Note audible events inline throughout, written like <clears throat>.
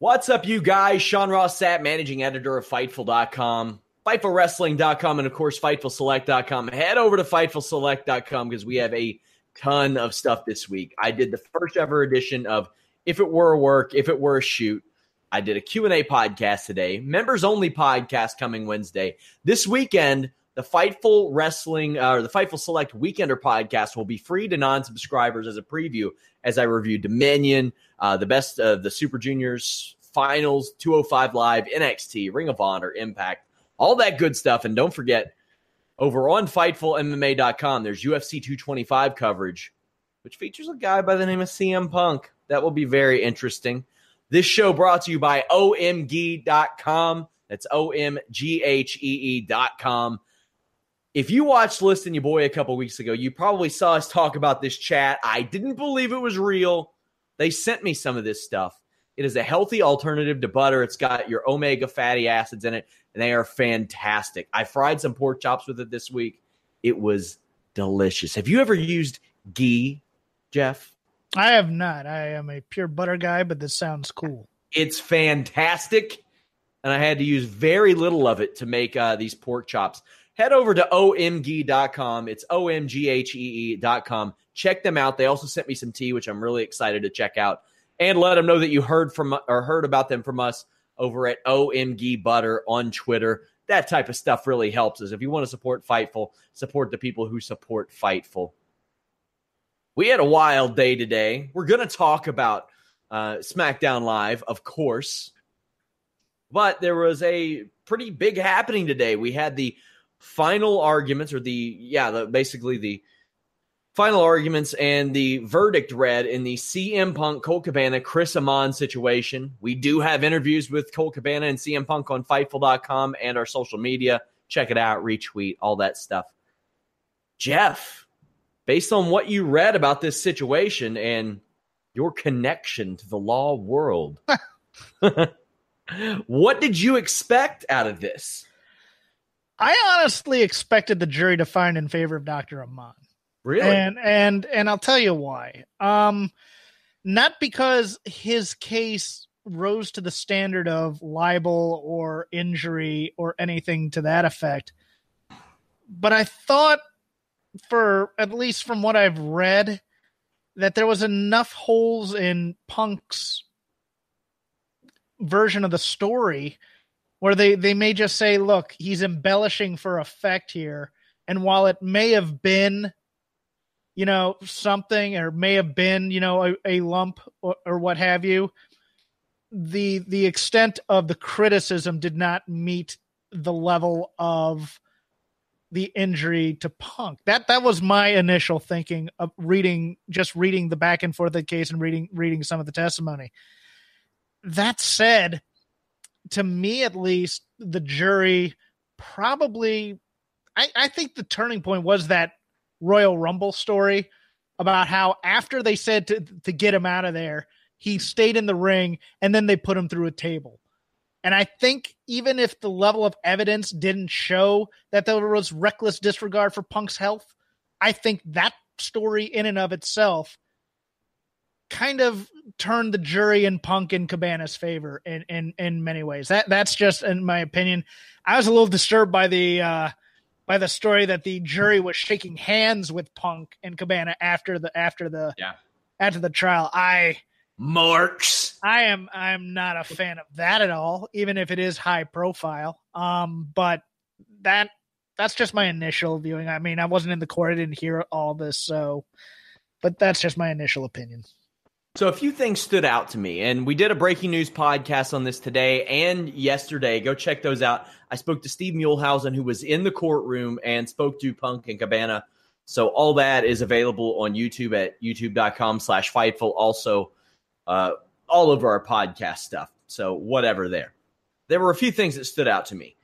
What's up, you guys? Sean Ross Sapp, managing editor of Fightful.com, FightfulWrestling.com, and of course, FightfulSelect.com. Head over to FightfulSelect.com because we have a ton of stuff this week. I did the first ever edition of If It Were a Work, If It Were a Shoot. I did a Q&A podcast today, members only podcast coming Wednesday. This weekend, the Fightful Wrestling uh, or the Fightful Select Weekender podcast will be free to non-subscribers as a preview as I review Dominion, uh, the best of the Super Juniors finals, 205 Live, NXT, Ring of Honor, Impact, all that good stuff. And don't forget, over on FightfulMMA.com, there's UFC 225 coverage, which features a guy by the name of CM Punk. That will be very interesting. This show brought to you by OMG.com. That's O M G H E E.com. If you watched Listen Your Boy a couple weeks ago, you probably saw us talk about this chat. I didn't believe it was real. They sent me some of this stuff. It is a healthy alternative to butter. It's got your omega fatty acids in it, and they are fantastic. I fried some pork chops with it this week. It was delicious. Have you ever used ghee, Jeff? I have not. I am a pure butter guy, but this sounds cool. It's fantastic, and I had to use very little of it to make uh, these pork chops. Head over to omg.com. It's omghee.com. Check them out. They also sent me some tea, which I'm really excited to check out, and let them know that you heard from or heard about them from us over at OMG Butter on Twitter. That type of stuff really helps us. If you want to support Fightful, support the people who support Fightful. We had a wild day today. We're going to talk about uh, SmackDown Live, of course, but there was a pretty big happening today. We had the final arguments, or the yeah, the, basically the final arguments and the verdict read in the CM Punk Colt Cabana Chris Amann situation. We do have interviews with Colt Cabana and CM Punk on Fightful.com and our social media. Check it out, retweet, all that stuff. Jeff, based on what you read about this situation and your connection to the law world, <laughs> what did you expect out of this? I honestly expected the jury to find in favor of Dr. Amann. Really? And and and I'll tell you why. Um not because his case rose to the standard of libel or injury or anything to that effect. But I thought for at least from what I've read that there was enough holes in Punk's version of the story where they they may just say look he's embellishing for effect here and while it may have been you know something or may have been you know a, a lump or, or, what have you the the extent of the criticism did not meet the level of the injury to punk. That that was my initial thinking of reading just reading the back and forth of the case and reading reading some of the testimony. That said to me at least the jury probably I, I think the turning point was that Royal Rumble story about how after they said to, to get him out of there, he stayed in the ring and then they put him through a table. And I think even if the level of evidence didn't show that there was reckless disregard for Punk's health, I think that story in and of itself kind of turned the jury in Punk and Cabana's favor in, in in many ways. That that's just in my opinion. I was a little disturbed by the uh by the story that the jury was shaking hands with Punk and Cabana after the after the yeah after the trial. I Marks. I am I'm not a fan of that at all, even if it is high profile. Um, but that that's just my initial viewing. I mean, I wasn't in the court, I didn't hear all this, so but that's just my initial opinion. So a few things stood out to me, and we did a breaking news podcast on this today and yesterday. Go check those out. I spoke to Steve Muehlhausen, who was in the courtroom and spoke to Punk and Cabana. So all that is available on YouTube at youtube.com slash Fightful. Also, uh, all over our podcast stuff. So whatever there. There were a few things that stood out to me.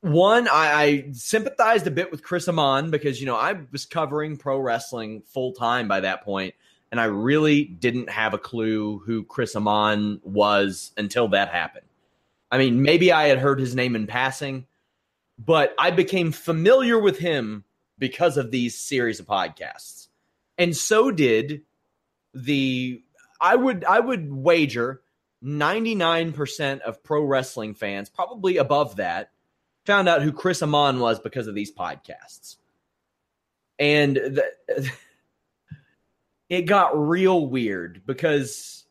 One, I, I sympathized a bit with Chris Amann because, you know, I was covering pro wrestling full time by that point and I really didn't have a clue who Chris Amann was until that happened. I mean, maybe I had heard his name in passing, but I became familiar with him because of these series of podcasts. And so did the I would I would wager 99% of pro wrestling fans, probably above that, found out who Chris Amann was because of these podcasts. And the <laughs> it got real weird because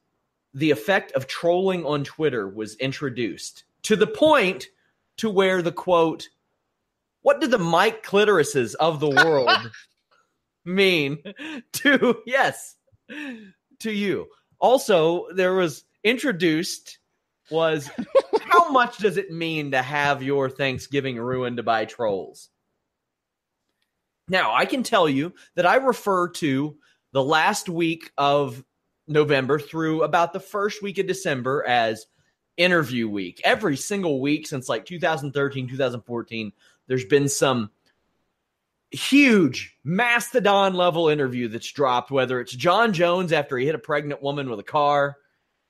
the effect of trolling on Twitter was introduced to the point to where the quote, what do the Mike Litorises of the world <laughs> mean to, yes, to you? Also, there was introduced was <laughs> how much does it mean to have your Thanksgiving ruined by trolls? Now, I can tell you that I refer to the last week of November through about the first week of December as interview week. Every single week since like 2013, 2014, there's been some huge mastodon level interview that's dropped, whether it's Jon Jones after he hit a pregnant woman with a car,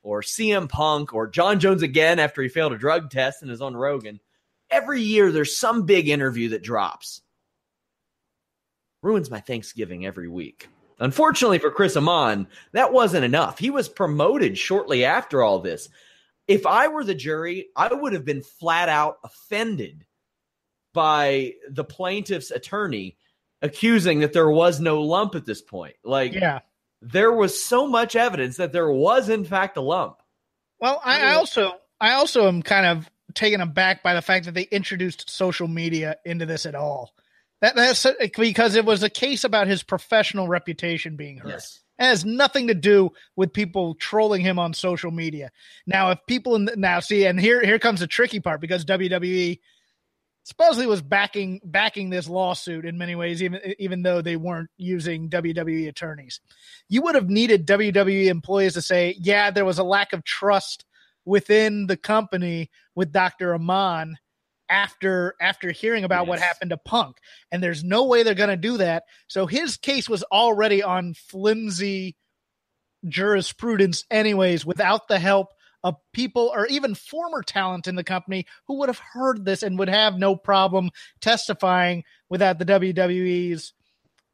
or CM Punk, or Jon Jones again after he failed a drug test and is on Rogan. Every year there's some big interview that drops. Ruins my Thanksgiving every week. Unfortunately for Chris Amann, that wasn't enough. He was promoted shortly after all this. If I were the jury, I would have been flat out offended by the plaintiff's attorney accusing that there was no lump at this point. Like, yeah, there was so much evidence that there was in fact a lump. Well, I, I also I also am kind of taken aback by the fact that they introduced social media into this at all. That, that's because it was a case about his professional reputation being hurt. Yes. It has nothing to do with people trolling him on social media. Now, if people in the, now see, and here here comes the tricky part because WWE supposedly was backing backing this lawsuit in many ways, even even though they weren't using WWE attorneys. You would have needed WWE employees to say, "Yeah, there was a lack of trust within the company with Dr. Amann." After after hearing about yes. what happened to Punk, and there's no way they're going to do that. So his case was already on flimsy jurisprudence, anyways, without the help of people or even former talent in the company who would have heard this and would have no problem testifying without the WWE's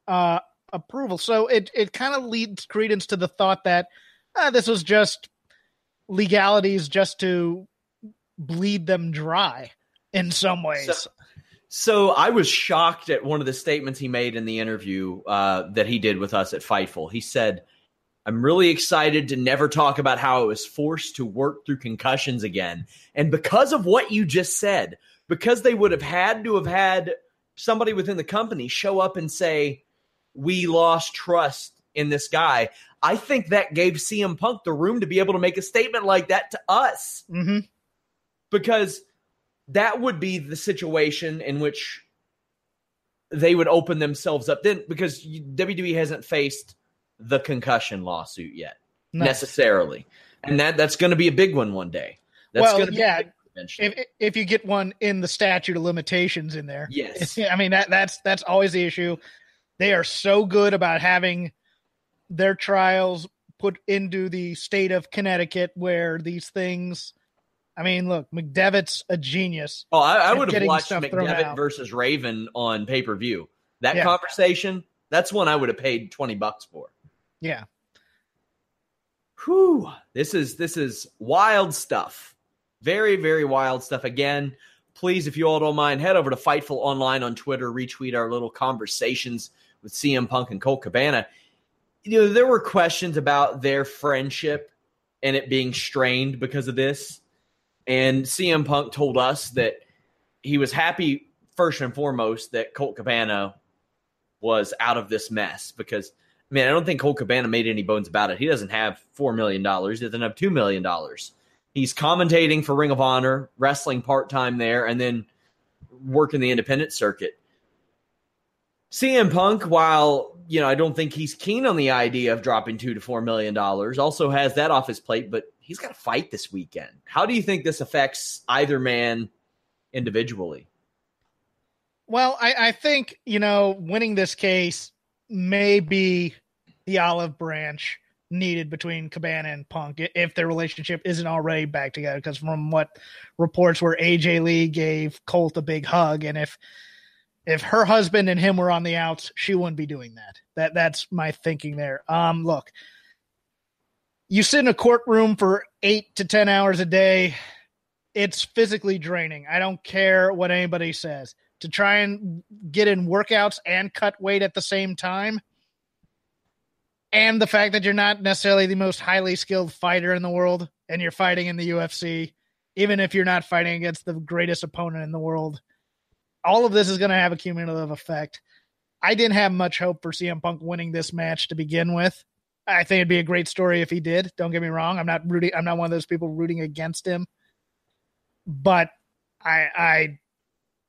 uh, approval. So it it kind of leads credence to the thought that uh, this was just legalities just to bleed them dry in some ways. So, so, I was shocked at one of the statements he made in the interview uh, that he did with us at Fightful. He said, I'm really excited to never talk about how I was forced to work through concussions again. And because of what you just said, because they would have had to have had somebody within the company show up and say, We lost trust in this guy. I think that gave CM Punk the room to be able to make a statement like that to us. Mm-hmm. Because that would be the situation in which they would open themselves up then because WWE hasn't faced the concussion lawsuit yet necessarily. And that that's going to be a big one one day. That's well, yeah. If, if you get one in the statute of limitations in there, yes. <laughs> I mean that that's that's always the issue. They are so good about having their trials put into the state of Connecticut where these things I mean, look, McDevitt's a genius. Oh, I, I would have watched McDevitt versus Raven on pay per view. That yeah. conversation, that's one I would have paid twenty bucks for. Yeah. Whew. This is this is wild stuff. Very, very wild stuff. Again, please, if you all don't mind, head over to Fightful Online on Twitter, retweet our little conversations with CM Punk and Colt Cabana. you know, there were questions about their friendship and it being strained because of this. And CM Punk told us that he was happy first and foremost that Colt Cabana was out of this mess because I mean I don't think Colt Cabana made any bones about it. He doesn't have four million dollars. He doesn't have two million dollars. He's commentating for Ring of Honor, wrestling part time there, and then working the independent circuit. CM Punk, while you know I don't think he's keen on the idea of dropping two to four million dollars, also has that off his plate. But he's got to fight this weekend. How do you think this affects either man individually? Well, I, I think, you know, winning this case may be the olive branch needed between Cabana and Punk if their relationship isn't already back together. Because from what reports where AJ Lee gave Colt a big hug, and if if her husband and him were on the outs, she wouldn't be doing that. That that's my thinking there. Um, look, you sit in a courtroom for eight to ten hours a day. It's physically draining. I don't care what anybody says to try and get in workouts and cut weight at the same time. And the fact that you're not necessarily the most highly skilled fighter in the world and you're fighting in the UFC, even if you're not fighting against the greatest opponent in the world, all of this is going to have a cumulative effect. I didn't have much hope for CM Punk winning this match to begin with. I think it'd be a great story if he did. Don't get me wrong. I'm not rooting. I'm not one of those people rooting against him. But I, I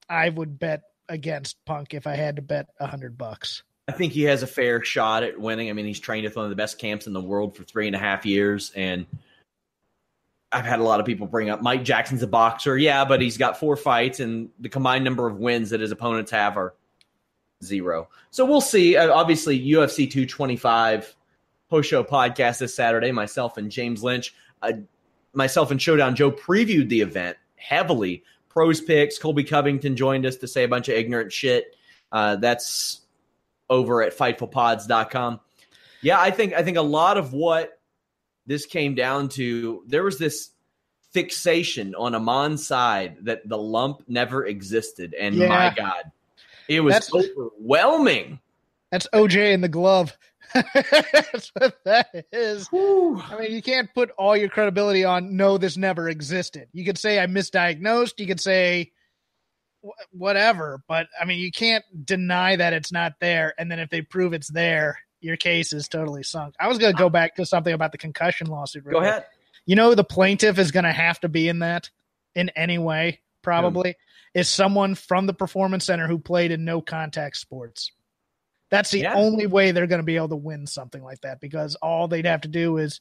I would bet against Punk if I had to bet a hundred bucks. I think he has a fair shot at winning. I mean, he's trained with one of the best camps in the world for three and a half years, and I've had a lot of people bring up Mike Jackson's a boxer, yeah, but he's got four fights, and the combined number of wins that his opponents have are zero. So we'll see. Uh, obviously, UFC 225 post show podcast this Saturday. Myself and James Lynch, uh, myself and Showdown Joe previewed the event heavily pros picks. Colby Covington joined us to say a bunch of ignorant shit. Uh, that's over at fightfulpods.com. Yeah, I think I think a lot of what this came down to there was this fixation on Amann's side that the lump never existed, and yeah. my God, it was that's, overwhelming. That's OJ in the glove. That's what that is. Whew. I mean, you can't put all your credibility on no, this never existed. You could say I misdiagnosed. You could say whatever, but I mean, you can't deny that it's not there. And then if they prove it's there, your case is totally sunk. I was going to go back to something about the concussion lawsuit. Go ahead. You know, the plaintiff is going to have to be in that in any way, probably, mm. is someone from the performance center who played in no contact sports. That's the yeah. only way they're going to be able to win something like that because all they'd have to do is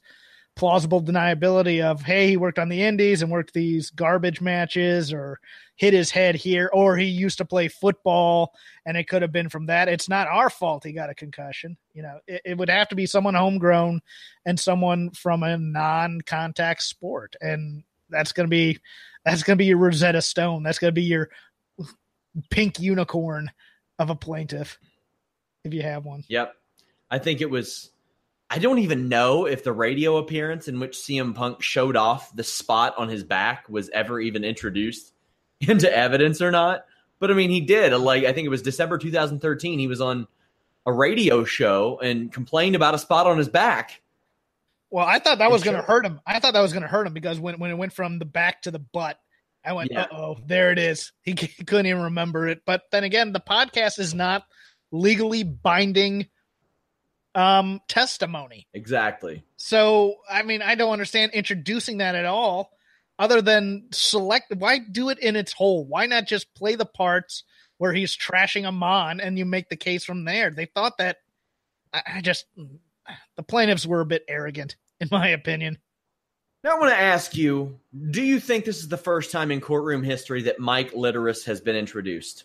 plausible deniability of hey he worked on the indies and worked these garbage matches or hit his head here or he used to play football and it could have been from that. It's not our fault he got a concussion you know. It, it would have to be someone homegrown and someone from a non-contact sport and that's going to be that's going to be your rosetta stone. That's going to be your pink unicorn of a plaintiff if you have one. Yep. I think it was I don't even know if the radio appearance in which CM Punk showed off the spot on his back was ever even introduced <laughs> into evidence or not. But I mean, he did. Like I think it was December 2013. He was on a radio show and complained about a spot on his back. Well, I thought that was going to hurt him. I thought that was going to hurt him because when when it went from the back to the butt, I went, yeah. "Uh oh, there it is." He, he <laughs> couldn't even remember it. But then again, the podcast is not legally binding um testimony. Exactly. So, I mean, I don't understand introducing that at all other than select why do it in its whole? Why not just play the parts where he's trashing Amann and you make the case from there? They thought that I, I just the plaintiffs were a bit arrogant in my opinion. Now I want to ask you, do you think this is the first time in courtroom history that Mike Litoris has been introduced?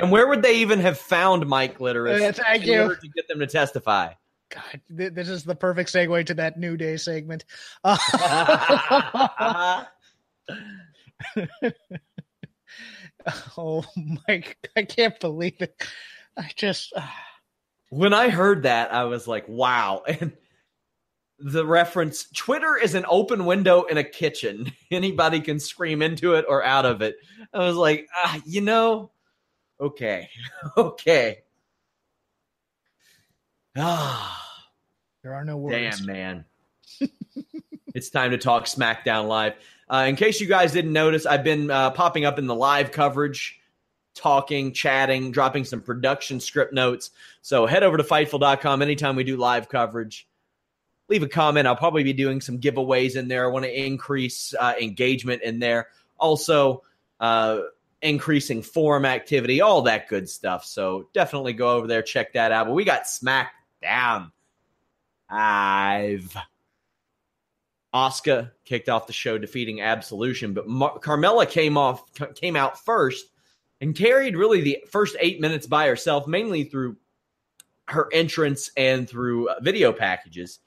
And where would they even have found Mike Litoris uh, thank in you. order to get them to testify? God, th- this is the perfect segue to that New Day segment. Uh- <laughs> oh, Mike, I can't believe it. I just. Uh... When I heard that, I was like, wow. <laughs> And the reference Twitter is an open window in a kitchen. <laughs> Anybody can scream into it or out of it. I was like, ah, you know, okay, <laughs> okay. Ah, There are no words. Damn, man. <laughs> it's time to talk SmackDown Live. Uh, in case you guys didn't notice, I've been uh, popping up in the live coverage, talking, chatting, dropping some production script notes. So head over to Fightful.com anytime we do live coverage. Leave a comment. I'll probably be doing some giveaways in there. I want to increase uh, engagement in there. Also, uh, increasing forum activity, all that good stuff. So definitely go over there, check that out. But we got SmackDown Live. Asuka kicked off the show defeating Absolution, but Mar- Carmella came off came out first and carried really the first 8 minutes by herself mainly through her entrance and through uh, video packages.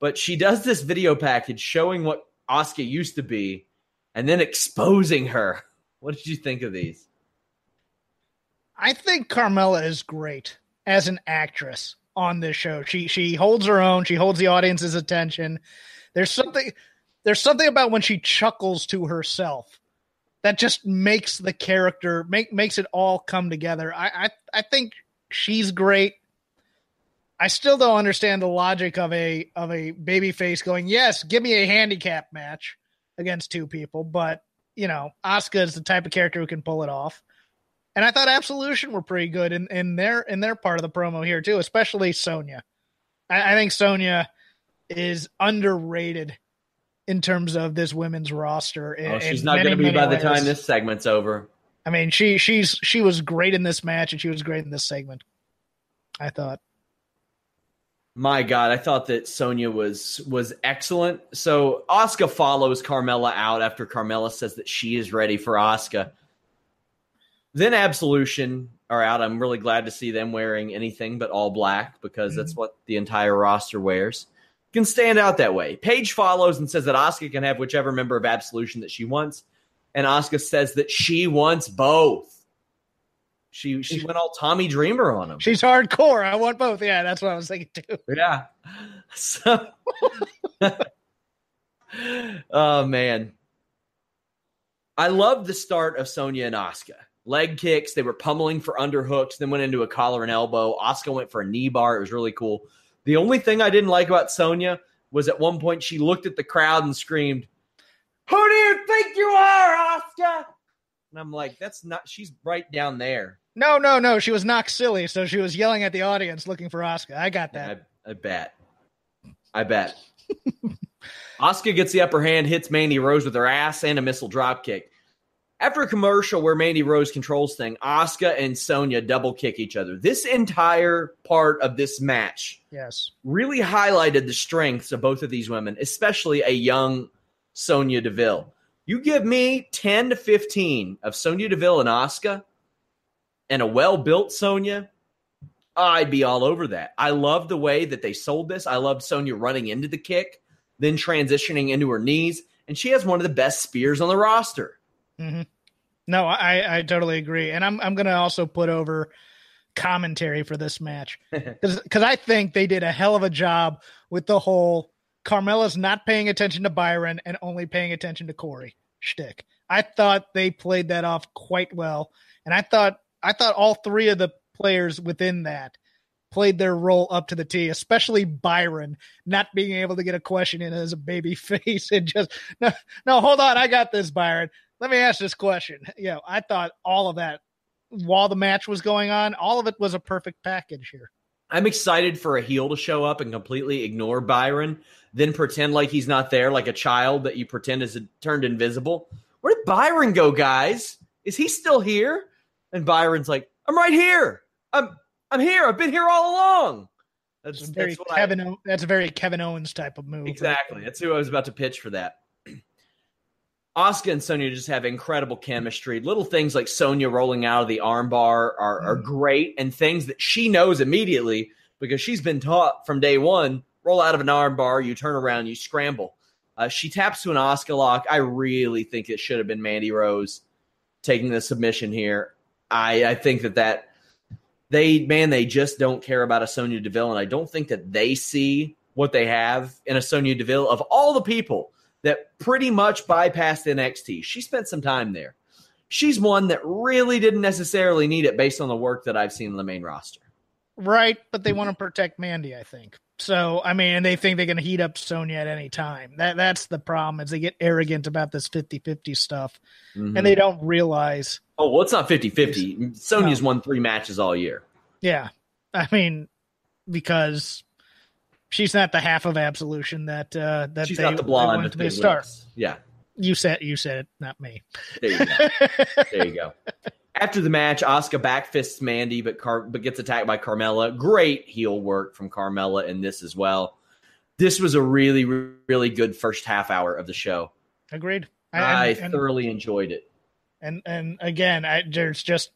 But she does this video package showing what Asuka used to be and then exposing her. What did you think of these? I think Carmella is great as an actress on this show. She she holds her own. She holds the audience's attention. There's something there's something about when she chuckles to herself that just makes the character make makes it all come together. I I, I think she's great. I still don't understand the logic of a of a baby face going, "Yes, give me a handicap match against two people," but you know, Asuka is the type of character who can pull it off. And I thought Absolution were pretty good in, in their in their part of the promo here too, especially Sonya. I, I think Sonya is underrated in terms of this women's roster. In, oh, she's not going to be by ways. the time this segment's over. I mean, she she's she was great in this match, and she was great in this segment. I thought. My God, I thought that Sonya was was excellent. So Asuka follows Carmella out after Carmella says that she is ready for Asuka. Then Absolution are out. I'm really glad to see them wearing anything but all black because mm-hmm. that's what the entire roster wears. Can stand out that way. Paige follows and says that Asuka can have whichever member of Absolution that she wants, and Asuka says that she wants both. She she went all Tommy Dreamer on him. She's hardcore. I want both. Yeah, that's what I was thinking too. Yeah. <laughs> So <laughs> Oh man. I love the start of Sonya and Asuka. Leg kicks, they were pummeling for underhooks, then went into a collar and elbow. Asuka went for a knee bar. It was really cool. The only thing I didn't like about Sonya was at one point she looked at the crowd and screamed, Who do you think you are, Asuka? And I'm like, that's not she's right down there. No, no, no. She was knocked silly, so she was yelling at the audience looking for Asuka. I got that. I, I bet. I bet. <laughs> Asuka gets the upper hand, hits Mandy Rose with her ass and a missile drop kick. After a commercial where Mandy Rose controls thing, Asuka and Sonya double kick each other. This entire part of this match, yes, really highlighted the strengths of both of these women, especially a young Sonya Deville. You give me 10 to 15 of Sonya Deville and Asuka, and a well built Sonya, I'd be all over that. I love the way that they sold this. I love Sonya running into the kick, then transitioning into her knees, and she has one of the best spears on the roster. Mm-hmm. No, I, I totally agree, and I'm I'm going to also put over commentary for this match <laughs> because I think they did a hell of a job with the whole Carmella's not paying attention to Byron and only paying attention to Corey shtick. I thought they played that off quite well, and I thought I thought all three of the players within that played their role up to the T, especially Byron not being able to get a question in as a baby <laughs> face and just no, no, hold on, I got this, Byron. Let me ask this question. You know, I thought all of that while the match was going on, all of it was a perfect package here. I'm excited for a heel to show up and completely ignore Byron, then pretend like he's not there, like a child that you pretend is turned invisible. Where did Byron go, guys? Is he still here? And Byron's like, I'm right here. I'm I'm here. I've been here all along. That's, that's very that's Kevin. I, that's a very Kevin Owens type of move. Exactly. Right? That's who I was about to pitch for that. <clears throat> Asuka and Sonya just have incredible chemistry. Little things like Sonya rolling out of the armbar are, are mm. great, and things that she knows immediately because she's been taught from day one. Roll out of an armbar, you turn around, you scramble. Uh, she taps to an Asuka lock. I really think it should have been Mandy Rose taking the submission here. I, I think that that they man they just don't care about a Sonya Deville, and I don't think that they see what they have in a Sonya Deville of all the people that pretty much bypassed NXT. She spent some time there. She's one that really didn't necessarily need it based on the work that I've seen in the main roster. Right, but they want to protect Mandy, I think. So I mean, and they think they can heat up Sonya at any time. That that's the problem is they get arrogant about this 50-50 stuff, Mhm. and they don't realize. oh, well, it's not 50-50. Sonya's won three matches all year. Yeah, I mean, because she's not the half of Absolution that uh, that She's they, not the they blonde with to be a star. Yeah, You said you said it, not me. there you go. there you go. <laughs> After the match, Asuka backfists Mandy, but Car- but gets attacked by Carmella. Great heel work from Carmella in this as well. This was a really, really good first half hour of the show. Agreed. I And- and- thoroughly enjoyed it. And and again, I, there's just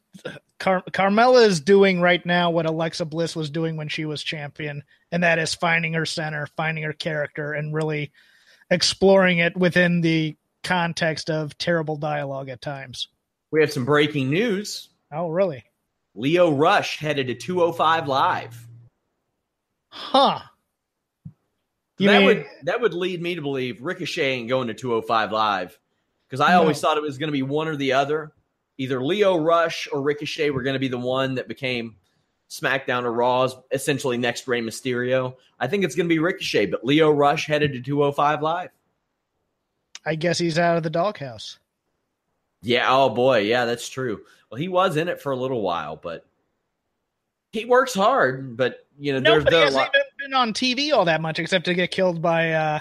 Car- Carmella is doing right now what Alexa Bliss was doing when she was champion, and that is finding her center, finding her character, and really exploring it within the context of terrible dialogue at times. We have some breaking news. Oh, really? Lio Rush headed to 205 Live. Huh? That mean- would that would lead me to believe Ricochet ain't going to 205 Live because I always thought it was going to be one or the other. Either Lio Rush or Ricochet were going to be the one that became SmackDown or Raw's essentially next Rey Mysterio. I think it's going to be Ricochet, but Lio Rush headed to 205 Live. I guess he's out of the doghouse. Yeah, oh boy, yeah, that's true. Well, he was in it for a little while, but he works hard. But you know, there's Nobody there a hasn't lot. even been on TV all that much except to get killed by. uh,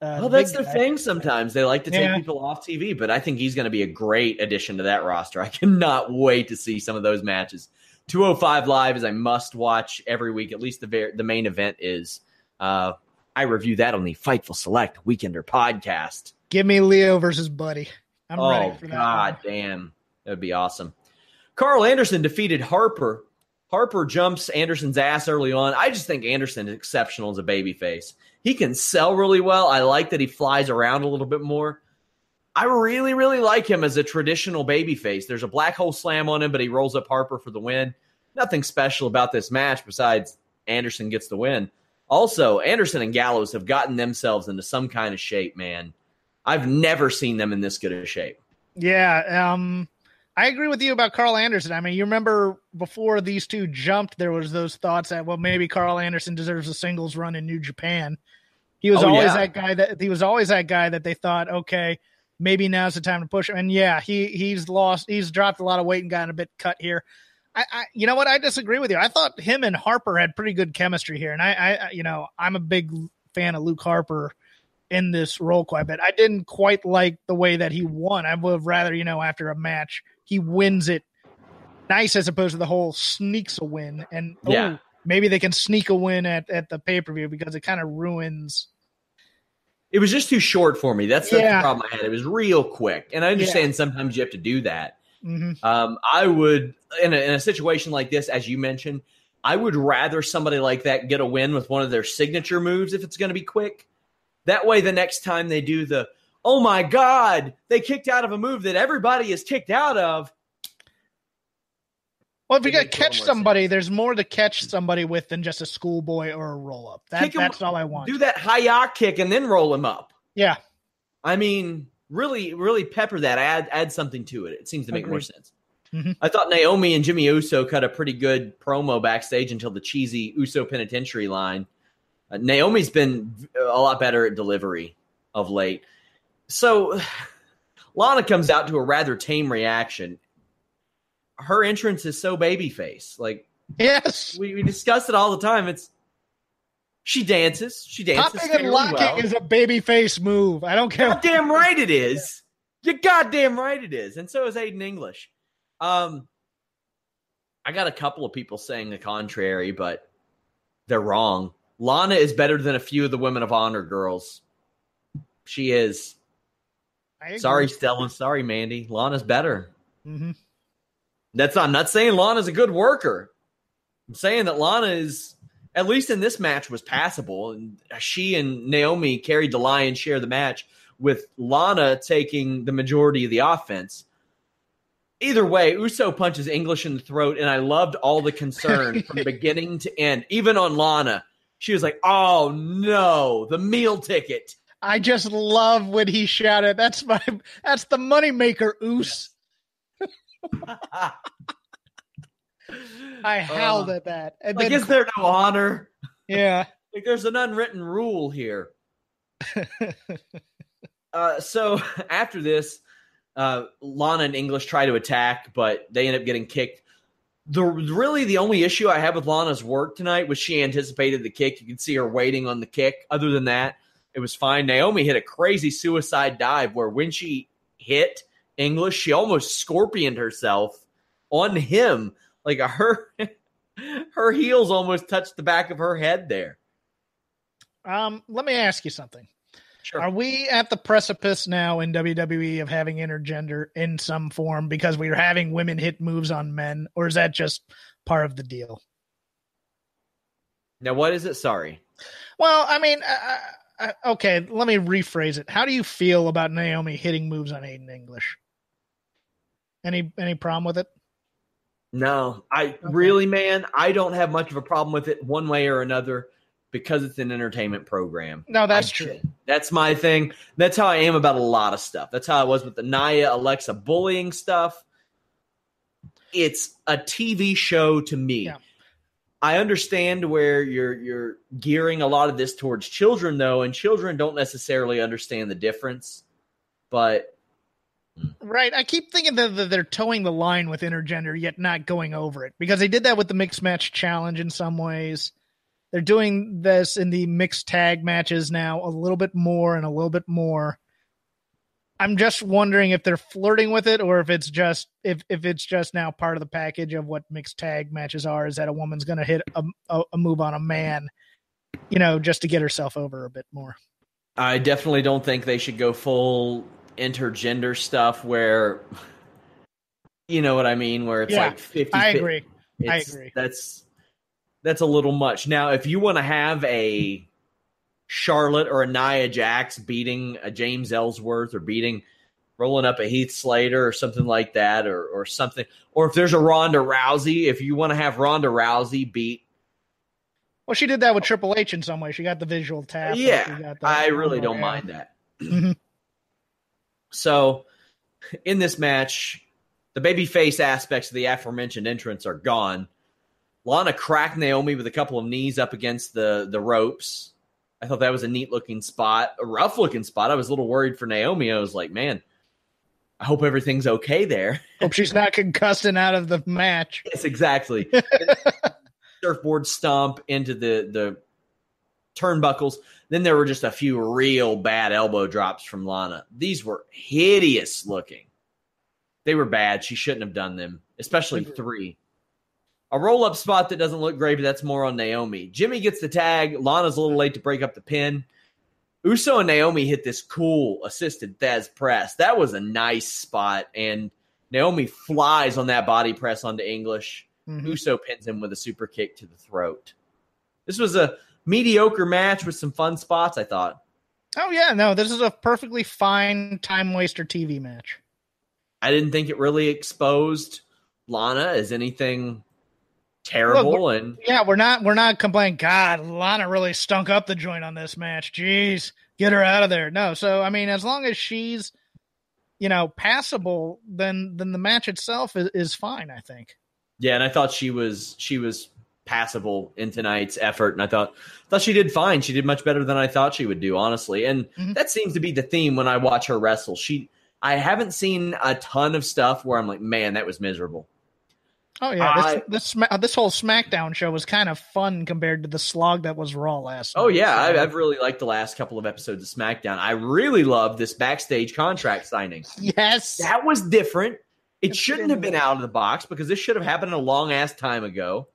uh Well, that's the guy. thing. Sometimes they like to take Yeah. people off TV, but I think he's going to be a great addition to that roster. I cannot wait to see some of those matches. 205 Live is a must watch every week. At least the ver- the main event is. Uh, I review that on the Fightful Select Weekender podcast. Give me Lio versus Buddy. I'm oh ready for that. God one. damn, that would be awesome. Karl Anderson defeated Harper. Harper jumps Anderson's ass early on. I just think Anderson is exceptional as a babyface. He can sell really well. I like that he flies around a little bit more. I really, really like him as a traditional babyface. There's a black hole slam on him, but he rolls up Harper for the win. Nothing special about this match besides Anderson gets the win. Also, Anderson and Gallows have gotten themselves into some kind of shape, man. I've never seen them in this good a shape. Yeah, um, I agree with you about Karl Anderson. I mean, you remember before these two jumped, there was those thoughts that well, maybe Karl Anderson deserves a singles run in New Japan. He was Oh, always yeah. that guy that he was always that guy that they thought, okay, maybe now's the time to push him. And yeah, he he's lost, he's dropped a lot of weight and gotten a bit cut here. I, I you know what? I disagree with you. I thought him and Harper had pretty good chemistry here, and I, I you know, I'm a big fan of Luke Harper in this role quite a bit. I didn't quite like the way that he won. I would have rather, you know, after a match, he wins it nice as opposed to the whole sneaks a win. And oh, Yeah. maybe they can sneak a win at, at the pay per view because it kind of ruins. It was just too short for me. That's, that's Yeah. the problem I had. It was real quick. And I understand sometimes you have to do that. hmm Um, I would, in a, in a situation like this, as you mentioned, I would rather somebody like that get a win with one of their signature moves if it's going to be quick. That way, the next time they do the, oh my God, they kicked out of a move that everybody is kicked out of. Well, if you got to catch somebody, sense. there's more to catch somebody with than just a schoolboy or a roll up. That, Kick 'em- that's all I want. Do that high kick and then roll him up. Yeah. I mean, really, really pepper that. Add add something to it. It seems to make more Agreed. sense. Mhm. I thought Naomi and Jimmy Uso cut a pretty good promo backstage until the cheesy Uso penitentiary line. Uh, Naomi's been a lot better at delivery of late. So Lana comes out to a rather tame reaction. Her entrance is so babyface. Like Yes. we, we discuss it all the time. It's she dances. She dances. Popping and locking well. is a baby face move. I don't care. Goddamn right it is. You goddamn right it is. And so is Aiden English. Um, I got a couple of people saying the contrary, but they're wrong. Lana is better than a few of the Women of Honor girls. She is. Sorry, Stella. Sorry, Mandy. Lana's better. Mhm. That's I'm not saying Lana's a good worker. I'm saying that Lana is at least in this match was passable, and she and Naomi carried the lion's share of the match with Lana taking the majority of the offense. Either way, Uso punches English in the throat, and I loved all the concern <laughs> from beginning to end. Even on Lana, she was like, "Oh no, the meal ticket." I just love when he shouted, "That's my, that's the moneymaker, Oos." <laughs> I howled Uh, at that. And Like, then, is there no honor? yeah. <laughs> Like there's an unwritten rule here. <laughs> uh, so after this, uh, Lana and English try to attack, but they end up getting kicked. The really the only issue I have with Lana's work tonight was she anticipated the kick. You can see her waiting on the kick. Other than that, it was fine. Naomi hit a crazy suicide dive where when she hit English, she almost scorpioned herself on him. Like her <laughs> her heels almost touched the back of her head there. Um, let me ask you something. Sure. Are we at the precipice now in WWE of having intergender in some form because we're having women hit moves on men, or is that just part of the deal? Now, what is it? Sorry. Well, I mean, uh, uh, okay, let me rephrase it. How do you feel about Naomi hitting moves on Aiden English? Any any problem with it? No, I really, man, I don't have much of a problem with it one way or another because it's an entertainment program. No, that's I, true. That's my thing. That's how I am about a lot of stuff. That's how I was with the Nia Alexa bullying stuff. It's a TV show to me. Yeah. I understand where you're you're gearing a lot of this towards children though, and children don't necessarily understand the difference. But Right. I keep thinking that that they're towing the line with intergender, yet not going over it because they did that with the mixed match challenge in some ways. They're doing this in the mixed tag matches now a little bit more and a little bit more. I'm just wondering if they're flirting with it or if it's just if if it's just now part of the package of what mixed tag matches are. Is that a woman's going to hit a, a, a move on a man, you know, just to get herself over a bit more. I definitely don't think they should go full intergender stuff where you know what I mean, where it's Yeah, like 50 I agree. I agree. That's that's a little much. Now, if you want to have a Charlotte or a Nia Jax beating a James Ellsworth or beating rolling up a Heath Slater or something like that, or or something, or if there's a Ronda Rousey, if you want to have Ronda Rousey beat, Well, she did that with Triple H in some way. She got the visual tap. She yeah, I really don't mind that. Mhm. So, in this match, the babyface aspects of the aforementioned entrance are gone. Lana cracked Naomi with a couple of knees up against the the ropes. I thought that was a neat looking spot, a rough looking spot. I was a little worried for Naomi. I was like, man, I hope everything's okay there. <laughs> Hope she's not concussed and out of the match. Yes, exactly. <laughs> Surfboard stomp into the the turnbuckles. Then there were just a few real bad elbow drops from Lana. These were hideous looking. They were bad. She shouldn't have done them, especially three. A roll up spot that doesn't look great, but that's more on Naomi. Jimmy gets the tag. Lana's a little late to break up the pin. Uso and Naomi hit this cool assisted Thesz press. That was a nice spot. And Naomi flies on that body press onto English. Mhm. Uso pins him with a super kick to the throat. This was a mediocre match with some fun spots, I thought. Oh yeah, no, this is a perfectly fine time waster TV match. I didn't think it really exposed Lana as anything terrible and Yeah, we're not we're not complaining. God, Lana really stunk up the joint on this match. Jeez, get her out of there. No, so I mean, as long as she's you know passable, then then the match itself is, is fine. I think. yeah, and I thought she was she was passable in tonight's effort and I thought thought she did fine. She did much better than I thought she would do, honestly. And Mhm. that seems to be the theme when I watch her wrestle. She I haven't seen a ton of stuff where I'm like, man, that was miserable. Oh yeah, this I- this Sma- uh, this whole SmackDown show was kind of fun compared to the slog that was Raw last. Oh night, yeah, so- I, I've really liked the last couple of episodes of SmackDown. I really love this backstage contract signing. yes. That was different. It Let's shouldn't have been out of the box because this should have happened a long ass time ago.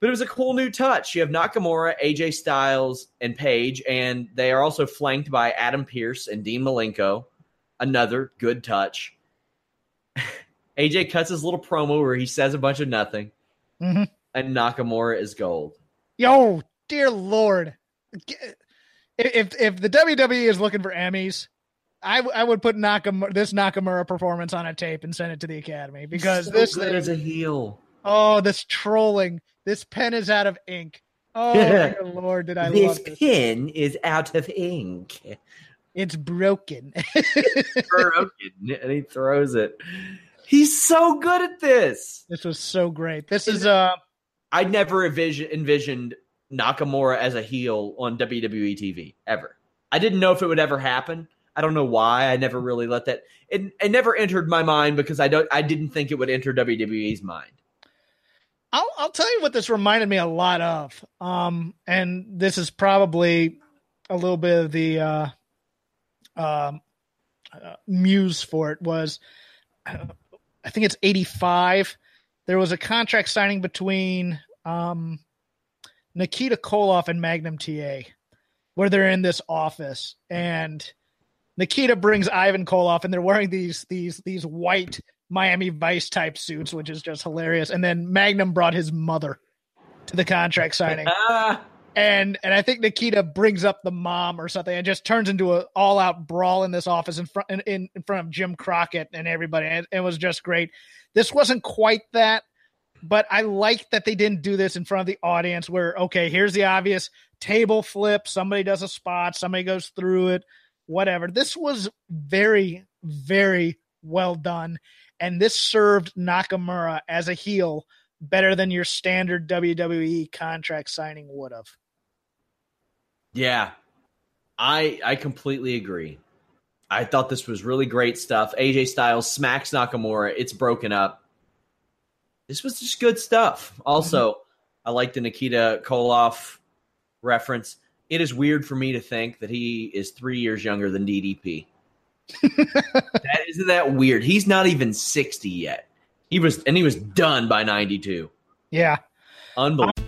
But it was a cool new touch. You have Nakamura, AJ Styles, and Paige, and they are also flanked by Adam Pearce and Dean Malenko. Another good touch. <laughs> AJ cuts his little promo where he says a bunch of nothing, Mhm. and Nakamura is gold. Yo, dear Lord, if if the WWE is looking for Emmys, I, I would put Nakamura, this Nakamura performance on a tape and send it to the Academy because So this good as a heel. oh this trolling this pen is out of ink. Oh <laughs> dear Lord, did I love this? pen is out of ink. It's broken. <laughs> broken, and he throws it. He's so good at this. this was so great. This is uh I never envision, envisioned Nakamura as a heel on WWE TV ever. I didn't know if it would ever happen. I don't know why. I never really let that. It, it never entered my mind because I don't. I didn't think it would enter WWE's mind. I'll I'll tell you what this reminded me a lot of. Um, and this is probably a little bit of the uh, um, uh, muse for it was. I think it's eighty five. There was a contract signing between um, Nikita Koloff and Magnum TA, where they're in this office, and Nikita brings Ivan Koloff, and they're wearing these these these white Miami Vice type suits, which is just hilarious. And then Magnum brought his mother to the contract signing. And and I think Nikita brings up the mom or something and just turns into an all out brawl in this office in front in, in front of Jim Crockett and everybody. And it was just great. This wasn't quite that, but I like that they didn't do this in front of the audience where okay, here's the obvious table flip, somebody does a spot, somebody goes through it, whatever. This was very very well done and this served Nakamura as a heel better than your standard WWE contract signing would have. Yeah. I I completely agree. I thought this was really great stuff. AJ Styles smacks Nakamura. It's broken up. This was just good stuff. Also, mm-hmm. I like the Nikita Koloff reference. It is weird for me to think that he is three years younger than DDP. <laughs> that isn't that weird. He's not even 60 yet. He was and he was done by 92. Yeah. Unbelievable.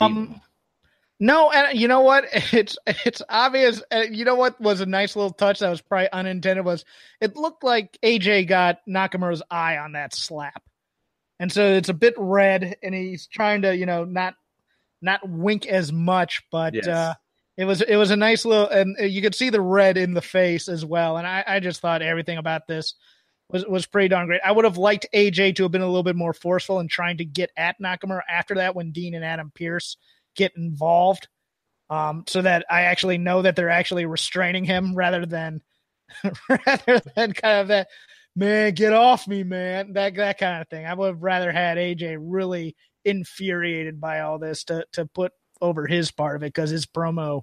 Um, no, and you know what? <laughs> It's it's obvious. Uh, you know what was a nice little touch that was probably unintended was it looked like AJ got Nakamura's eye on that slap, and so it's a bit red, and he's trying to you know not not wink as much, but yes. uh, it was it was a nice little, and you could see the red in the face as well. And I, I just thought everything about this was was pretty darn great. I would have liked AJ to have been a little bit more forceful in trying to get at Nakamura after that when Dean and Adam Pearce get involved, um, so that I actually know that they're actually restraining him rather than <laughs> rather than kind of that man get off me man that that kind of thing. I would have rather had AJ really infuriated by all this to to put over his part of it because his promo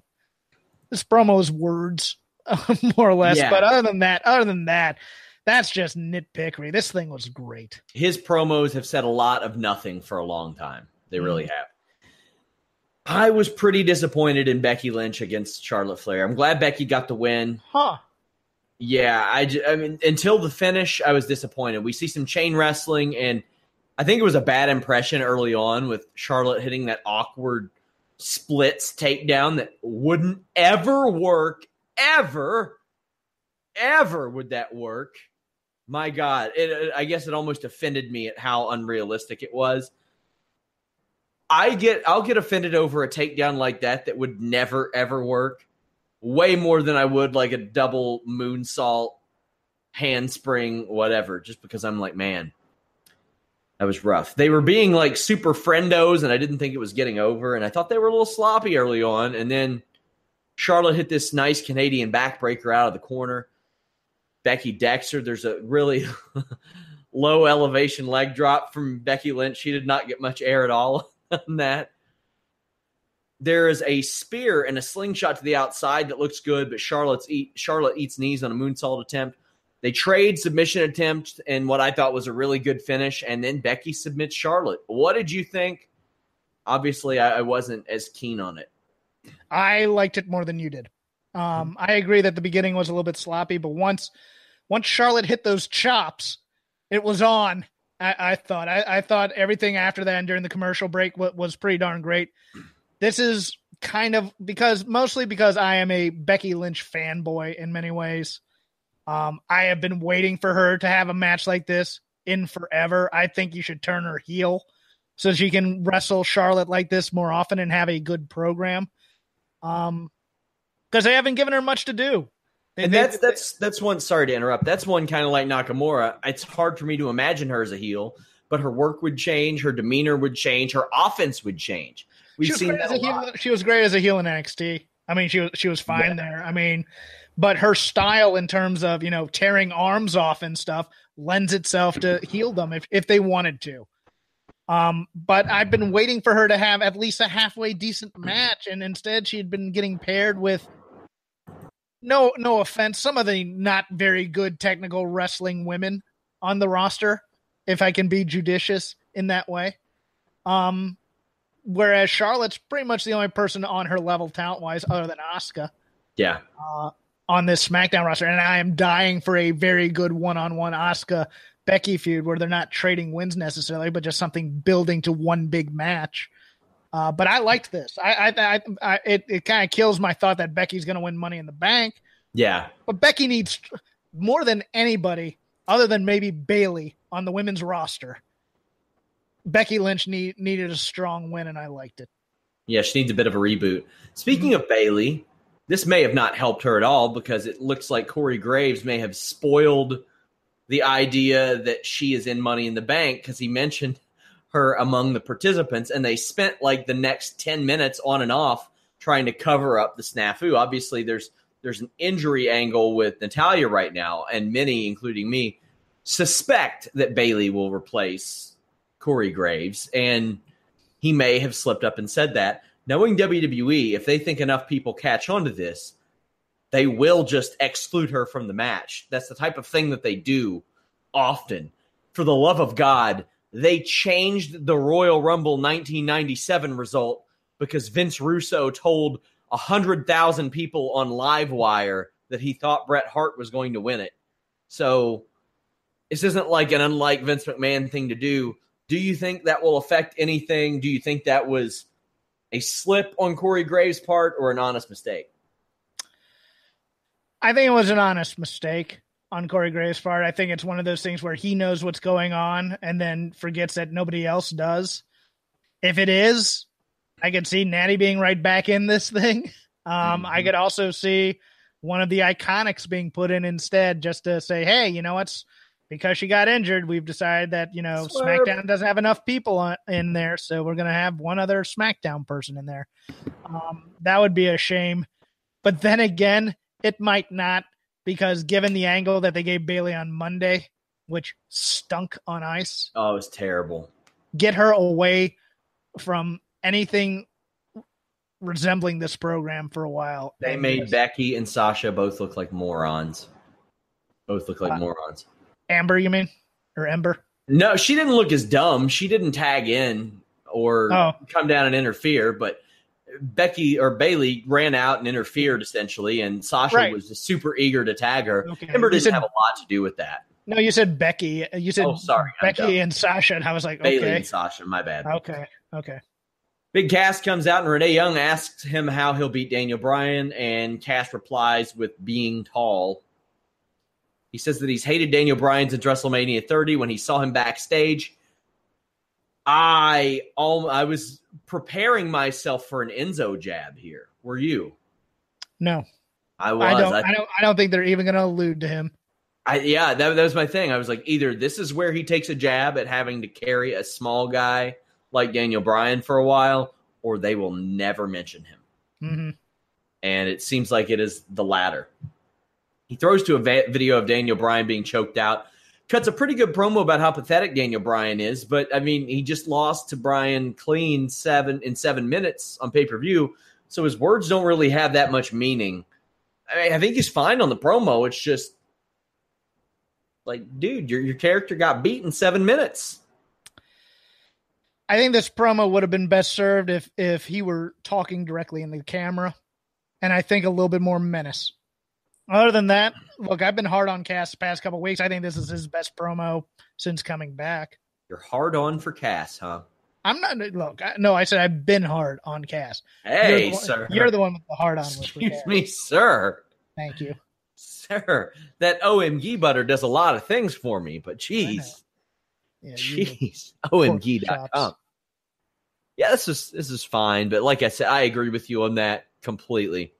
his promo is words <laughs> more or less. Yeah. But other than that, other than that, that's just nitpickery. This thing was great. His promos have said a lot of nothing for a long time. They mm. really have. I was pretty disappointed in Becky Lynch against Charlotte Flair. I'm glad Becky got the win. Huh. Yeah, I, I mean, until the finish, I was disappointed. We see some chain wrestling, and I think it was a bad impression early on with Charlotte hitting that awkward splits takedown that wouldn't ever work, ever, ever would that work my God, it, I guess it almost offended me at how unrealistic it was. I get, I'll get offended over a takedown like that that would never ever work, way more than I would like a double moonsault, handspring, whatever. Just because I'm like, man, that was rough. They were being like super friendos, and I didn't think it was getting over, and I thought they were a little sloppy early on, and then Charlotte hit this nice Canadian backbreaker out of the corner. Becky Dexter. There's a really <laughs> low elevation leg drop from Becky Lynch. She did not get much air at all <laughs> on that. There is a spear and a slingshot to the outside that looks good, but Charlotte's eat, Charlotte eats knees on a moonsault attempt. They trade submission attempts and what I thought was a really good finish, and then Becky submits Charlotte. What did you think? Obviously, I, I wasn't as keen on it. I liked it more than you did. Um, I agree that the beginning was a little bit sloppy, but once once Charlotte hit those chops, it was on. I, I thought. I, I, thought everything after that and during the commercial break was, was pretty darn great. This is kind of because mostly because I am a Becky Lynch fanboy in many ways. Um, I have been waiting for her to have a match like this in forever. I think you should turn her heel so she can wrestle Charlotte like this more often and have a good program. Um, because they haven't given her much to do. They, and that's they, that's that's one. Sorry to interrupt. That's one kind of like Nakamura. It's hard for me to imagine her as a heel, but her work would change, her demeanor would change, her offense would change. We've seen that a heel, She was great as a heel in NXT. I mean, she was she was fine yeah. there. I mean, but her style in terms of you know tearing arms off and stuff lends itself to <laughs> heal them if if they wanted to. Um, but I've been waiting for her to have at least a halfway decent match, and instead she had been getting paired with no no offense, some of the not very good technical wrestling women on the roster, if I can be judicious in that way. Um, whereas Charlotte's pretty much the only person on her level talent wise, other than Asuka. Yeah. Uh, on this SmackDown roster, and I am dying for a very good one on one Asuka Becky feud where they're not trading wins necessarily, but just something building to one big match. Uh, but I liked this. I, I, I, I it, it kind of kills my thought that Becky's going to win Money in the Bank. Yeah, but Becky needs more than anybody, other than maybe Bayley on the women's roster. Becky Lynch need, needed a strong win, and I liked it. Yeah, she needs a bit of a reboot. Speaking mm-hmm. of Bayley, this may have not helped her at all because it looks like Corey Graves may have spoiled the idea that she is in Money in the Bank because he mentioned her among the participants, and they spent like the next ten minutes on and off trying to cover up the snafu. Obviously, there's there's an injury angle with Natalya right now, and many, including me, suspect that Bayley will replace Corey Graves, and he may have slipped up and said that. Knowing WWE, if they think enough people catch on to this, they will just exclude her from the match. That's the type of thing that they do often. For the love of God, they changed the Royal Rumble 1997 result because Vince Russo told 100,000 people on Livewire that he thought Bret Hart was going to win it. So this isn't like an unlike Vince McMahon thing to do. Do you think that will affect anything? Do you think that was a slip on Corey Graves' part or an honest mistake? I think it was an honest mistake on Corey Graves' part. I think it's one of those things where he knows what's going on and then forgets that nobody else does. If it is, I could see Natty being right back in this <laughs> thing. Um, mm-hmm. I could also see one of the iconics being put in instead just to say, hey, you know what's because she got injured, we've decided that, you know, Swerve. SmackDown doesn't have enough people on, in there, so we're going to have one other SmackDown person in there. Um, that would be a shame. But then again, it might not because given the angle that they gave Bayley on Monday, which stunk on ice. Oh, it was terrible. Get her away from anything resembling this program for a while. They made Becky and Sasha both look like morons. Both look like uh, morons. Amber, you mean? Or Ember? No, she didn't look as dumb. She didn't tag in or oh. come down and interfere, but Becky or Bayley ran out and interfered mm-hmm. essentially, and Sasha right. was just super eager to tag her. Okay. Ember didn't said, have a lot to do with that. No, you said Becky. You said oh, sorry, Becky and Sasha, and I was like, Bayley okay. and Sasha. My bad. Okay, okay. Big Cass comes out and Renee Young asks him how he'll beat Daniel Bryan, and Cass replies with being tall. He says that he's hated Daniel Bryan's since WrestleMania 30 when he saw him backstage. I all I was preparing myself for an Enzo jab here. Were you? No, I was. I don't. I, I don't. I don't think they're even going to allude to him. I, yeah, that, that was my thing. I was like, either this is where he takes a jab at having to carry a small guy like Daniel Bryan for a while, or they will never mention him. Mm-hmm. And it seems like it is the latter. He throws to a va- video of Daniel Bryan being choked out cuts a pretty good promo about how pathetic Daniel Bryan is. But I mean, he just lost to Bryan clean seven in seven minutes on pay per view, so his words don't really have that much meaning. I, mean, I think he's fine on the promo. It's just like, dude, your your character got beat in seven minutes. I think this promo would have been best served if if he were talking directly in the camera, and I think a little bit more menace. Other than that, look, I've been hard on Cass the past couple weeks. I think this is his best promo since coming back. You're hard on for Cass, huh? I'm not. Look, I, no, I said I've been hard on Cass. Hey, you're the, sir. You're the one with the hard on. Excuse me, sir. Thank you, sir. That OMG butter does a lot of things for me, but jeez, yeah, jeez, OMG.com. Yeah, this is this is fine, but like I said, I agree with you on that completely.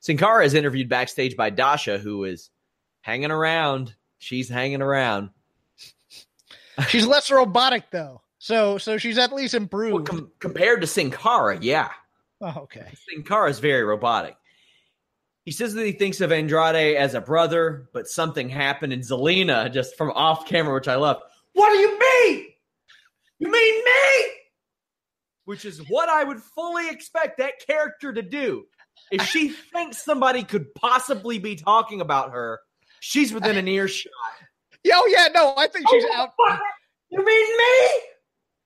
Sin Cara is interviewed backstage by Dasha, who is hanging around. She's hanging around. <laughs> She's less robotic though. So so she's at least improved. Well, com- compared to Sin Cara, yeah. Oh, okay. Sin Cara is very robotic. He says that he thinks of Andrade as a brother, but something happened in Zelina just from off camera, which I love. What do you mean? You mean me? Which is what I would fully expect that character to do. If she thinks somebody could possibly be talking about her, she's within an earshot. Oh yeah, no, I think she's oh, out. You mean me?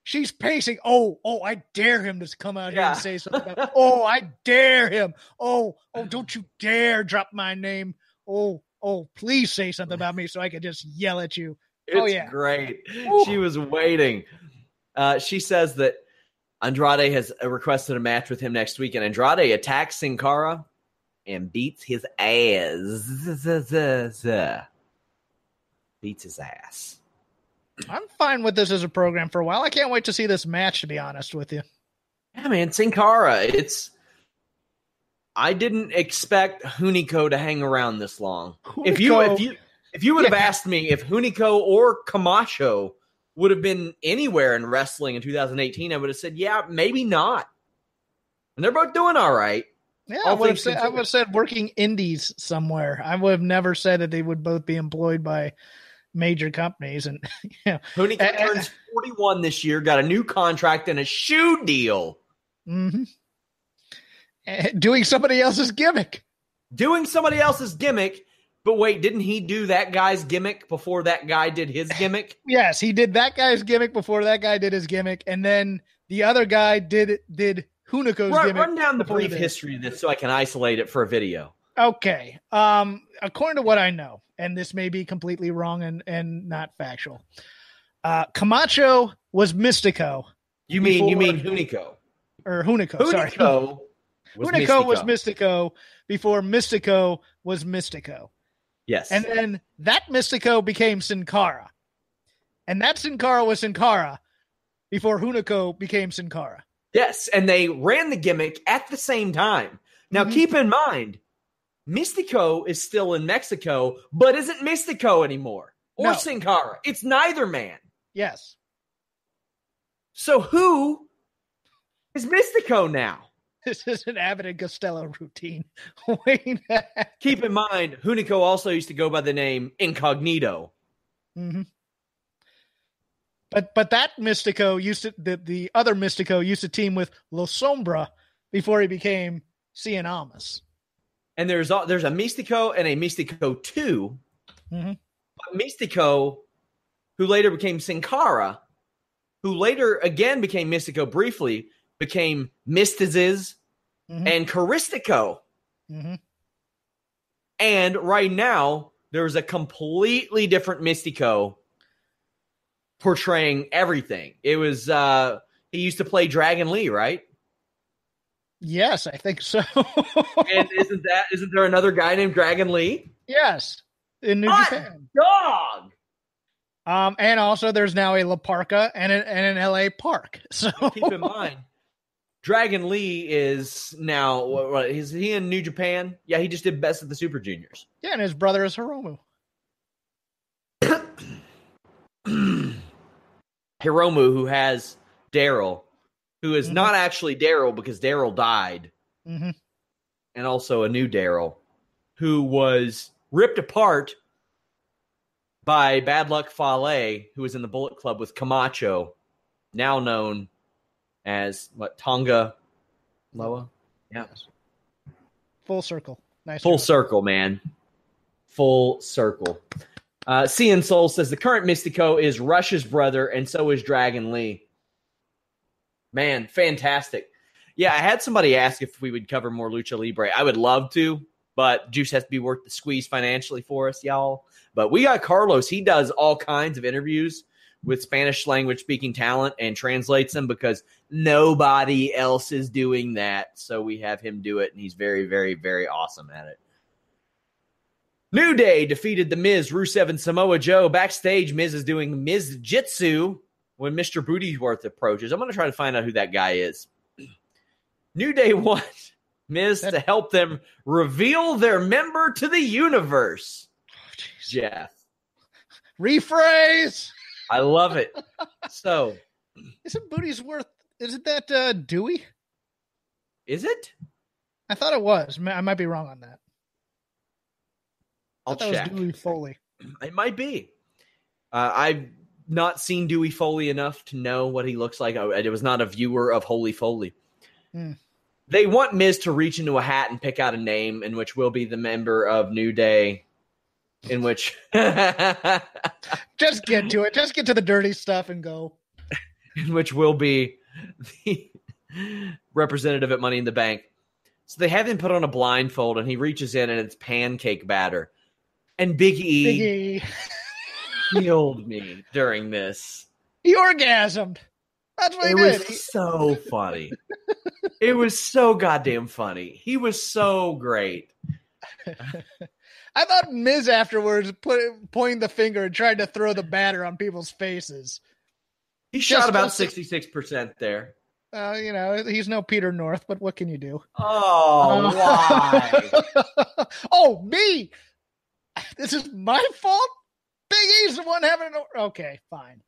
She's pacing. Oh, oh, I dare him to come out yeah. here and say something. About, oh, I dare him. Oh, oh, don't you dare drop my name. Oh, oh, please say something about me so I can just yell at you. Oh, it's oh yeah, great. Ooh. She was waiting. Uh, she says that Andrade has uh, requested a match with him next week, and Andrade attacks Sin Cara and beats his ass. Beats his ass. I'm fine with this as a program for a while. I can't wait to see this match, to be honest with you. Yeah, man, Sin Cara, it's. I didn't expect Hunico to hang around this long. Hunico, if you if you if you would have yeah. asked me if Hunico or Camacho would have been anywhere in wrestling in 2018, I would have said, yeah, maybe not. And they're both doing all right. Yeah, I would, have said, I would have said working indies somewhere. I would have never said that they would both be employed by major companies. And <laughs> you know, Hunico turns 41 this year, got a new contract and a shoe deal. Mm-hmm. Doing somebody else's gimmick. Doing somebody else's gimmick but wait, didn't he do that guy's gimmick before that guy did his <laughs> gimmick? yes, he did that guy's gimmick before that guy did his gimmick, and then the other guy did did Hunico's run, gimmick. Run down the brief history of this so I can isolate it for a video. Okay. Um, according to what I know, and this may be completely wrong and and not factual. Uh, Camacho was Mystico. You mean you mean Hunico or Hunico? Hunico sorry, was Hunico Mystico. was Mystico before Mystico was Mystico. Yes. And then that Mystico became Sin Cara. And that Sin Cara was Sin Cara before Hunico became Sin Cara. Yes, and they ran the gimmick at the same time. Now mm-hmm. keep in mind, Mystico is still in Mexico, but isn't Mystico anymore. Or no. Sin Cara. It's neither man. Yes. So who is Mystico now? <laughs> This is an Abbott and Costello routine. <laughs> Keep in mind, Hunico also used to go by the name Incognito. Mm-hmm. But but that Mystico used to the, the other Mystico used to team with La Sombra before he became Cien Almas. And there's a, there's a Mystico and a Mystico 2 mm-hmm. Mystico, who later became Sin Cara, who later again became Mystico briefly, became Myzteziz mm-hmm. and Caristico. Mm-hmm. And right now, there's a completely different Mystico portraying everything. It was uh he used to play Dragon Lee, right? Yes, I think so. <laughs> and isn't that isn't there another guy named Dragon Lee? Yes, in New Hot Japan. Dog. Um, and also there's now a La Parka and an, and an LA Park. <laughs> So keep in mind, Dragon Lee is now what, what is he in New Japan? Yeah, he just did best of the Super Juniors. Yeah, and his brother is Hiromu. <clears throat> Hiromu, who has Daryl, who is mm-hmm. not actually Daryl because Daryl died, mm-hmm. and also a new Daryl, who was ripped apart by Bad Luck Fale, who was in the Bullet Club with Camacho, now known as what Tanga Loa. Yeah. Full circle. Nice. Full circle, man. Full circle. Uh, Cien Soul says the current Mystico is Rush's brother, and so is Dragon Lee. Man, fantastic. Yeah, I had somebody ask if we would cover more Lucha Libre. I would love to, but Juice has to be worth the squeeze financially for us, y'all. But we got Carlos. He does all kinds of interviews with Spanish language speaking talent and translates them because nobody else is doing that. So we have him do it, and he's very, very, very awesome at it. New Day defeated The Miz, Rusev, and Samoa Joe. Backstage, Miz is doing Miz Jitsu when Mr. Bootyworth approaches. I'm going to try to find out who that guy is. <clears throat> New Day wants Miz to help them reveal their member to the universe. Oh, Jeff. Rephrase. I love it. So, <laughs> isn't Booty's worth? Isn't that uh, Dewey? Is it? I thought it was. I might be wrong on that. I'll check. Dewey Foley. <clears throat> It might be. Uh, I've not seen Dewey Foley enough to know what he looks like. I, it was not a viewer of Holy Foley. Hmm. They want Miz to reach into a hat and pick out a name in which will be the member of New Day. In which <laughs> just get to it. Just get to the dirty stuff and go. <laughs> In which will be the representative at Money in the Bank. So they have him put on a blindfold and he reaches in and it's pancake batter. And Big E, Big e. <laughs> killed me during this. He orgasmed. That's what it he did. It was so funny. it was so goddamn funny. He was so great. I thought Miz afterwards put pointing the finger and tried to throw the batter on people's faces. He shot about sixty six percent there. Uh, you know, he's no Peter North, but what can you do? Oh, uh, why? <laughs> oh, me. This is my fault. Big E's the one having an. Okay, fine.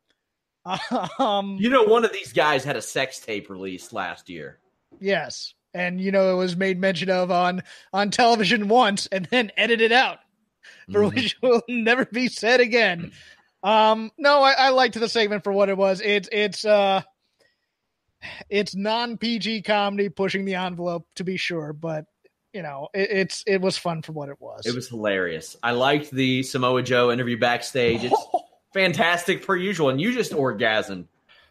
<laughs> Um, you know, one of these guys had a sex tape released last year. Yes, and you know it was made mention of on on television once, and then edited out, for mm-hmm. which <laughs> will never be said again. Um, no, I, I liked the segment for what it was. It's it's uh, it's non PG comedy pushing the envelope to be sure, but you know, it, it's it was fun for what it was. It was hilarious. I liked the Samoa Joe interview backstage. It's <laughs> fantastic per usual, and you just orgasmed.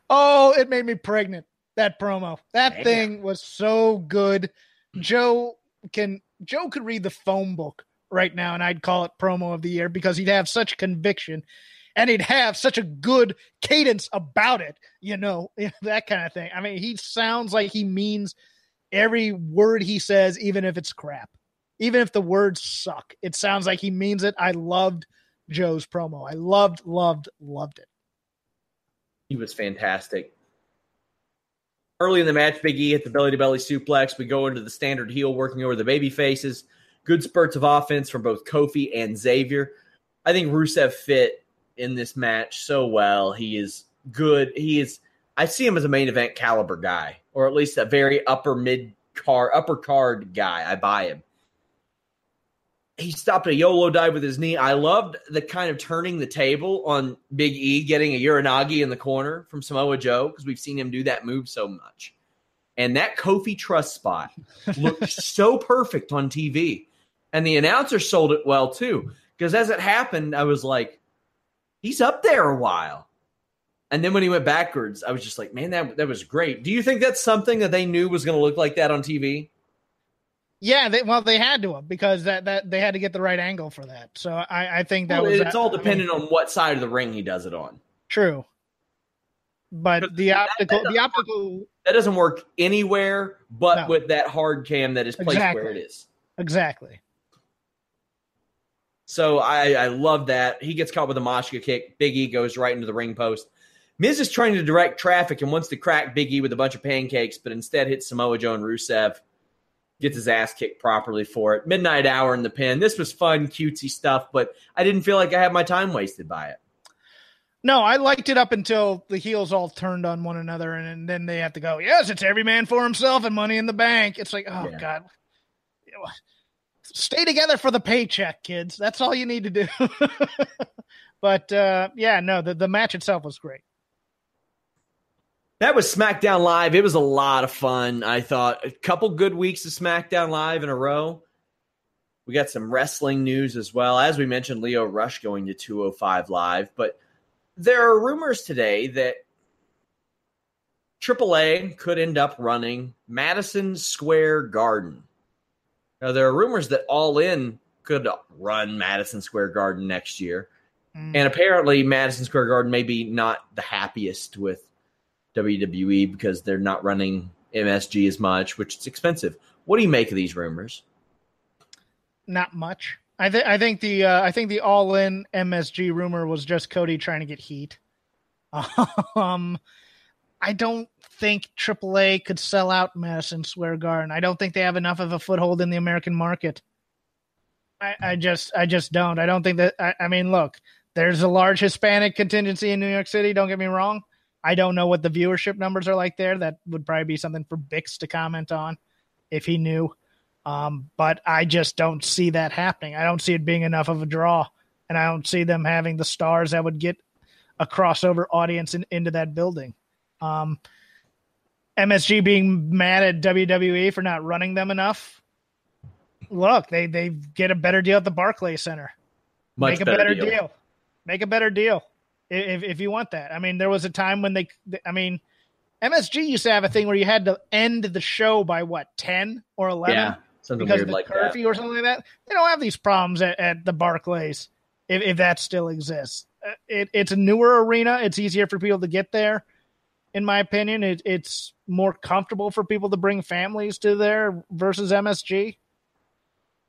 Oh, it made me pregnant. That promo, that Damn. thing was so good. Joe can Joe could read the phone book right now, and I'd call it promo of the year because he'd have such conviction and he'd have such a good cadence about it, <laughs> you know, that kind of thing. I mean, he sounds like he means every word he says, even if it's crap, even if the words suck. It sounds like he means it. I loved Joe's promo. I loved, loved, loved it. He was fantastic. Early in the match, Big E hit the belly to belly suplex. We go into the standard heel working over the baby faces. Good spurts of offense from both Kofi and Xavier. I think Rusev fit in this match so well. He is good. He is I see him as a main event caliber guy, or at least a very upper mid card, upper card guy. I buy him. He stopped a YOLO dive with his knee. I loved the kind of turning the table on Big E, getting a Uranage in the corner from Samoa Joe, because we've seen him do that move so much. And that Kofi Trust spot <laughs> looked so perfect on TV. And the announcer sold it well too. Because as it happened, I was like, he's up there a while. And then when he went backwards, I was just like, man, that that was great. Do you think that's something that they knew was going to look like that on TV? Yeah, they, well, they had to because that, that they had to get the right angle for that. So I, I think that well, was. It's all dependent I mean, on what side of the ring he does it on. True, but the optical, that, that the optical, that doesn't work anywhere but no. with that hard cam that is placed exactly. where it is. Exactly. So I, I love that. He gets caught with a Machka kick. Big E goes right into the ring post. Miz is trying to direct traffic and wants to crack Big E with a bunch of pancakes, but instead hits Samoa Joe and Rusev. Gets his ass kicked properly for it. Midnight hour in the pen. This was fun, cutesy stuff, but I didn't feel like I had my time wasted by it. No, I liked it up until the heels all turned on one another, and, and then they have to go, yes, it's every man for himself and money in the bank. It's like, oh, yeah. God. Stay together for the paycheck, kids. That's all you need to do. <laughs> but uh, yeah, no, the, the match itself was great. That was SmackDown Live. It was a lot of fun. I thought a couple good weeks of SmackDown Live in a row. We got some wrestling news as well. As we mentioned, Lio Rush going to 205 Live. But there are rumors today that AAA could end up running Madison Square Garden. Now, there are rumors that All In could run Madison Square Garden next year. Mm. And apparently, Madison Square Garden may be not the happiest with WWE because they're not running MSG as much, which is expensive. What do you make of these rumors? Not much. I think I think the uh, I think the all in MSG rumor was just Cody trying to get heat. <laughs> Um, I don't think AAA could sell out Madison Square Garden. I don't think they have enough of a foothold in the American market. I, I just I just don't. I don't think that. I, I mean, look, there's a large Hispanic contingency in New York City. Don't get me wrong. I don't know what the viewership numbers are like there. That would probably be something for Bix to comment on if he knew. Um, but I just don't see that happening. I don't see it being enough of a draw, and I don't see them having the stars that would get a crossover audience in, into that building. Um, MSG being mad at WWE for not running them enough. Look, they they get a better deal at the Barclay Center. Much Make a better, better deal. deal. Make a better deal if if you want that. I mean, there was a time when they. I mean, MSG used to have a thing where you had to end the show by what ten or eleven. Yeah, something because weird the like curfew that. or something like that. They don't have these problems at, at the Barclays if, if that still exists. Uh, It, it's a newer arena. It's easier for people to get there. In my opinion, it, it's more comfortable for people to bring families to there versus MSG.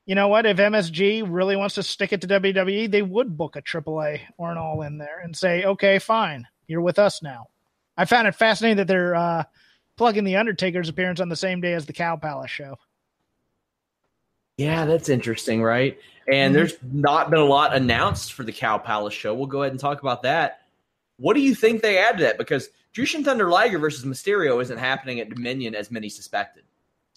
You know what? If MSG really wants to stick it to WWE, they would book a AAA or an All in there and say, "Okay, fine, you're with us now." I found it fascinating that they're uh, plugging the Undertaker's appearance on the same day as the Cow Palace show. Yeah, that's interesting, right? And Mhm. there's not been a lot announced for the Cow Palace show. We'll go ahead and talk about that. What do you think they add to that? Because Jushin Thunder Liger versus Mysterio isn't happening at Dominion as many suspected.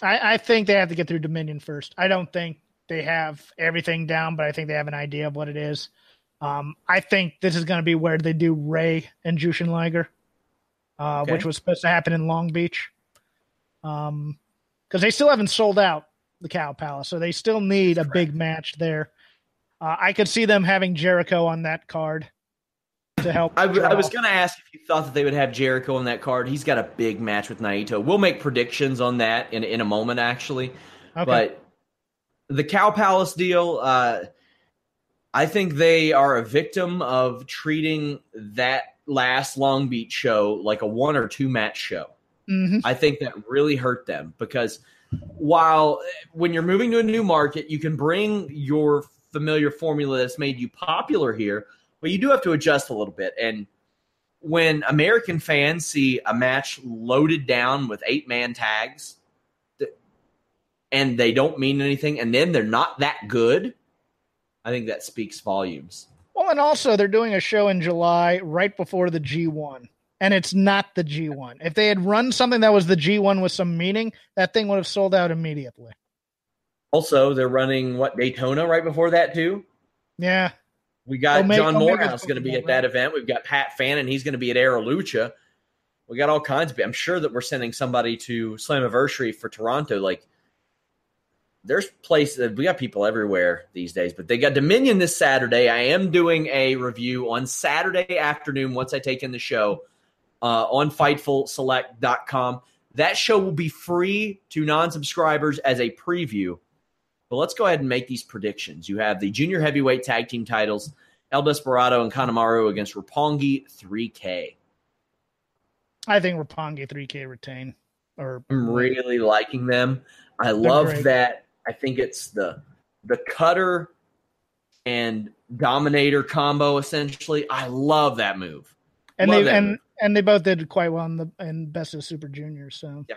I, I think they have to get through Dominion first. I don't think they have everything down, but I think they have an idea of what it is. Um, I think this is going to be where they do Rey and Jushin Liger, uh, Okay. which was supposed to happen in Long Beach. Um, because they still haven't sold out the Cow Palace, so they still need a big match there. Uh, I could see them having Jericho on that card to help. I, draw. was going to ask if you thought that they would have Jericho on that card. He's got a big match with Naito. We'll make predictions on that in, in a moment, actually. okay. But the Cow Palace deal, uh, I think they are a victim of treating that last Long Beach show like a one or two match show. Mhm. I think that really hurt them because while when you're moving to a new market, you can bring your familiar formula that's made you popular here, but you do have to adjust a little bit. And when American fans see a match loaded down with eight man tags and they don't mean anything, and then they're not that good, I think that speaks volumes. Well, and also they're doing a show in July right before the G1, and it's not the G1. If they had run something that was the G1 with some meaning, that thing would have sold out immediately. Also, they're running what Daytona right before that too. Yeah, We got Omega- John Morehouse going to be at that, that event. We've got Pat Fannin. He's going to be at Aralucha. We got all kinds of. I'm sure that we're sending somebody to Slammiversary for Toronto. Like, there's places. We got people everywhere these days. But they got Dominion this Saturday. I am doing a review on Saturday afternoon once I take in the show uh, on FightfulSelect.com. That show will be free to non-subscribers as a preview. But let's go ahead and make these predictions. You have the junior heavyweight tag team titles, El Desperado and Kanemaru against Roppongi 3K. I think Roppongi 3K retain. Or I'm really liking them. I love that. I think it's the the cutter and dominator combo essentially. I love that move. and love they and move. and they both did quite well in the in Best of Super Juniors. So yeah.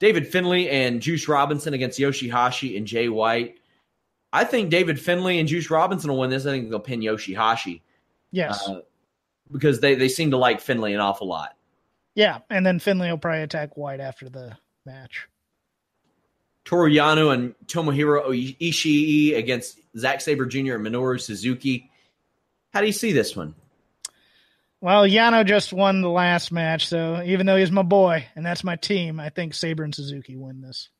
David Finlay and Juice Robinson against Yoshihashi and Jay White. I think David Finlay and Juice Robinson will win this. I think they'll pin Yoshihashi yes, uh, because they, they seem to like Finlay an awful lot. yeah, and then Finlay will probably attack White after the match. Toru Yano and Tomohiro Ishii against Zack Sabre Jr. and Minoru Suzuki. How do you see this one? Well, Yano just won the last match, so even though he's my boy and that's my team, I think Sabre and Suzuki win this.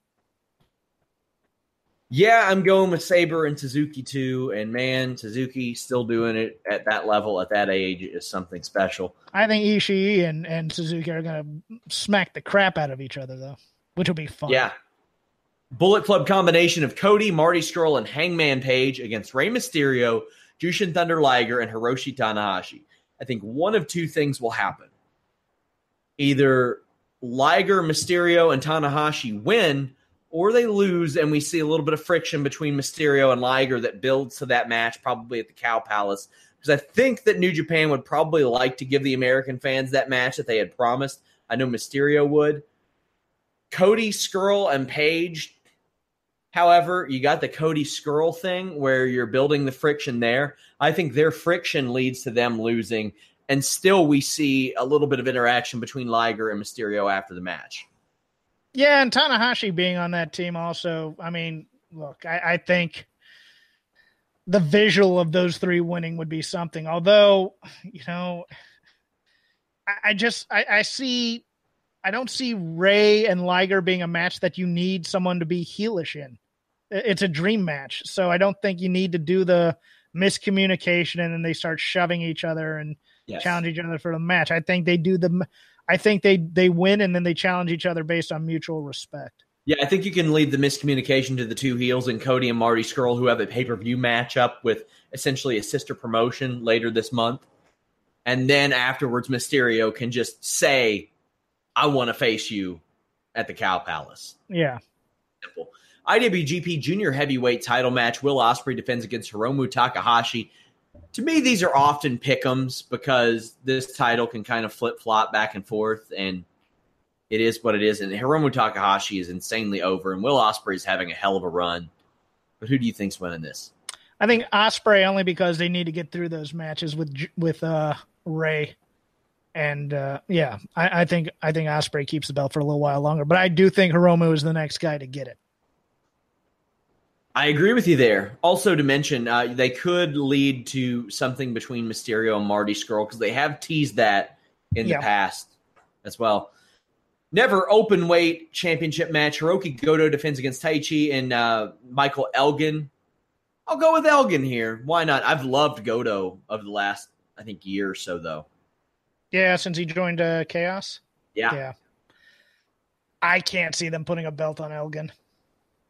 Yeah, I'm going with Sabre and Suzuki too. And man, Suzuki still doing it at that level at that age is something special. I think Ishii and, and Suzuki are going to smack the crap out of each other, though, which will be fun. Yeah. Bullet Club combination of Cody, Marty Scurll, and Hangman Page against Rey Mysterio, Jushin Thunder Liger, and Hiroshi Tanahashi. I think one of two things will happen. Either Liger, Mysterio, and Tanahashi win, or they lose, and we see a little bit of friction between Mysterio and Liger that builds to that match, probably at the Cow Palace. Because I think that New Japan would probably like to give the American fans that match that they had promised. I know Mysterio would. Cody, Scurll, and Page. However, you got the Cody Scurll thing where you're building the friction there. I think their friction leads to them losing, and still we see a little bit of interaction between Liger and Mysterio after the match. Yeah, and Tanahashi being on that team also. I mean, look, I, I think the visual of those three winning would be something. Although, you know, I, I just I, I, see I don't see Rey and Liger being a match that you need someone to be heelish in. It's a dream match, so I don't think you need to do the miscommunication and then they start shoving each other and yes. challenge each other for the match. I think they do the I think they they win and then they challenge each other based on mutual respect. Yeah, I think you can leave the miscommunication to the two heels and Cody and Marty Scurll, who have a pay per view matchup with essentially a sister promotion later this month. And then afterwards, Mysterio can just say, I want to face you at the Cow Palace. Yeah. Simple. IWGP Junior Heavyweight title match. Will Ospreay defends against Hiromu Takahashi to me, these are often pickums because this title can kind of flip flop back and forth, and it is what it is. And Hiromu Takahashi is insanely over, and Will Ospreay is having a hell of a run. But who do you think's winning this? I think Ospreay only because they need to get through those matches with with uh, Rey, and uh, yeah, I, I think I think Ospreay keeps the belt for a little while longer. But I do think Hiromu is the next guy to get it. I agree with you there. Also, to mention, uh, they could lead to something between Mysterio and Marty Scurll because they have teased that in yeah. the past as well. Never open weight championship match. Hiroki Goto defends against Taichi and uh, Michael Elgin. I'll go with Elgin here. Why not? I've loved Goto over the last, I think, year or so, though. Yeah, since he joined uh, Chaos. Yeah. Yeah. I can't see them putting a belt on Elgin.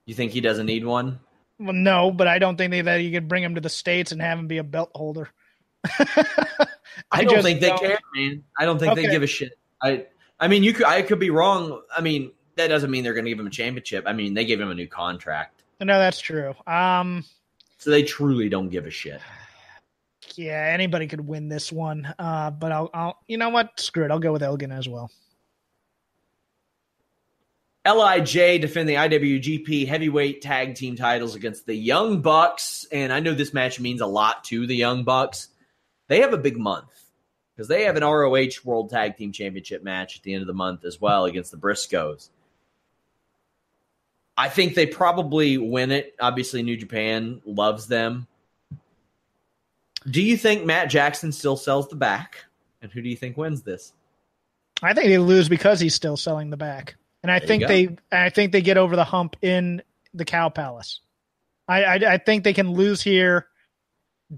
You think he doesn't need one? Well, no, but I don't think that you could bring him to the states and have him be a belt holder. <laughs> I, I, don't think don't. they care, man. I don't think okay. they give a shit. I, I mean, you could, I could be wrong. I mean, that doesn't mean they're going to give him a championship. I mean, they gave him a new contract. No, that's true. Um, so they truly don't give a shit. Yeah, anybody could win this one. Uh, but I'll, I'll, you know what? Screw it. I'll go with Elgin as well. Lij defend the IWGP Heavyweight Tag Team titles against the Young Bucks, and I know this match means a lot to the Young Bucks. They have a big month because they have an ROH World Tag Team Championship match at the end of the month as well against the Briscoes. I think they probably win it. Obviously, New Japan loves them. Do you think Matt Jackson still sells the back? And who do you think wins this? I think they lose because he's still selling the back and I there think they I think they get over the hump in the Cow Palace. I, I, I think they can lose here.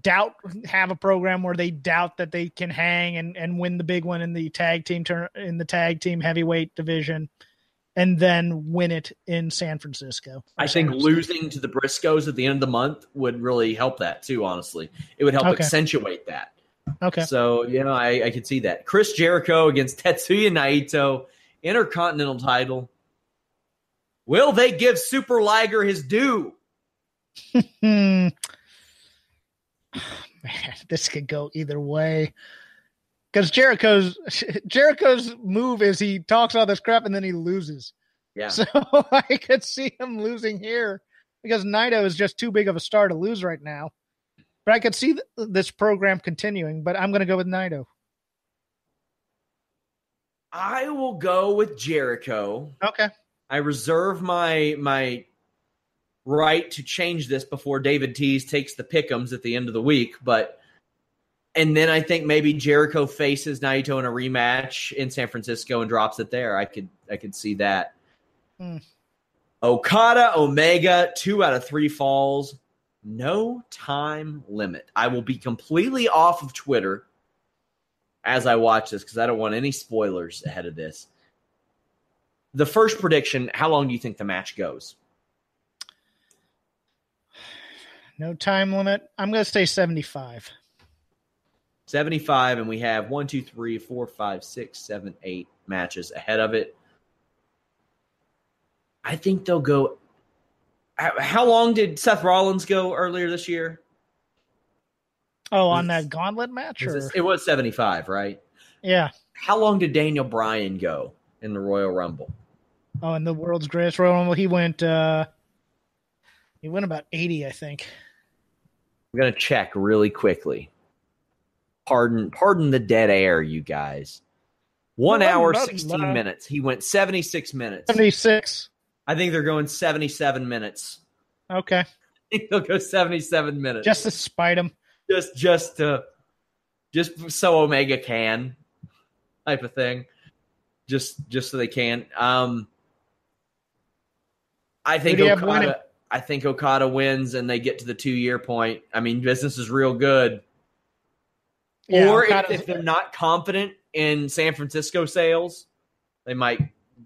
Doubt have a program where they doubt that they can hang and, and win the big one in the tag team turn in the tag team heavyweight division, and then win it in San Francisco. I San think Francisco. losing to the Briscoes at the end of the month would really help that too. Honestly, it would help okay. accentuate that. Okay. So you know, I, I could see that Chris Jericho against Tetsuya Naito Intercontinental title. Will they give Super Liger his due? <laughs> Man, this could go either way. Because Jericho's <laughs> Jericho's move is he talks all this crap and then he loses. Yeah. So <laughs> I could see him losing here because Naito is just too big of a star to lose right now. But I could see th- this program continuing. But I'm going to go with Naito. I will go with Jericho. Okay. I reserve my my right to change this before David Tees takes the pickums at the end of the week, but and then I think maybe Jericho faces Naito in a rematch in San Francisco and drops it there. I could I could see that. Hmm. Okada, Omega, two out of three falls. No time limit. I will be completely off of Twitter as I watch this because I don't want any spoilers ahead of this. The first prediction how long do you think the match goes? No time limit. I'm going to say 75. 75, and we have one, two, three, four, five, six, seven, eight matches ahead of it. I think they'll go. How long did Seth Rollins go earlier this year? Oh, on that gauntlet match? Or? It was 75, right? Yeah. How long did Daniel Bryan go in the Royal Rumble? Oh, in the world's greatest Royal Rumble, he went uh he went about 80, I think. I'm gonna check really quickly. Pardon pardon the dead air, you guys. One hour, 16 minutes. He went 76 minutes. 76. I think they're going 77 minutes. Okay. <laughs> I think they'll go 77 minutes. Just to spite him. Just just to just so Omega can type of thing. Just just so they can. Um I think Okada I think Okada wins and they get to the two year point. I mean, business is real good. Yeah, or if, if, they're not confident in San Francisco sales, they might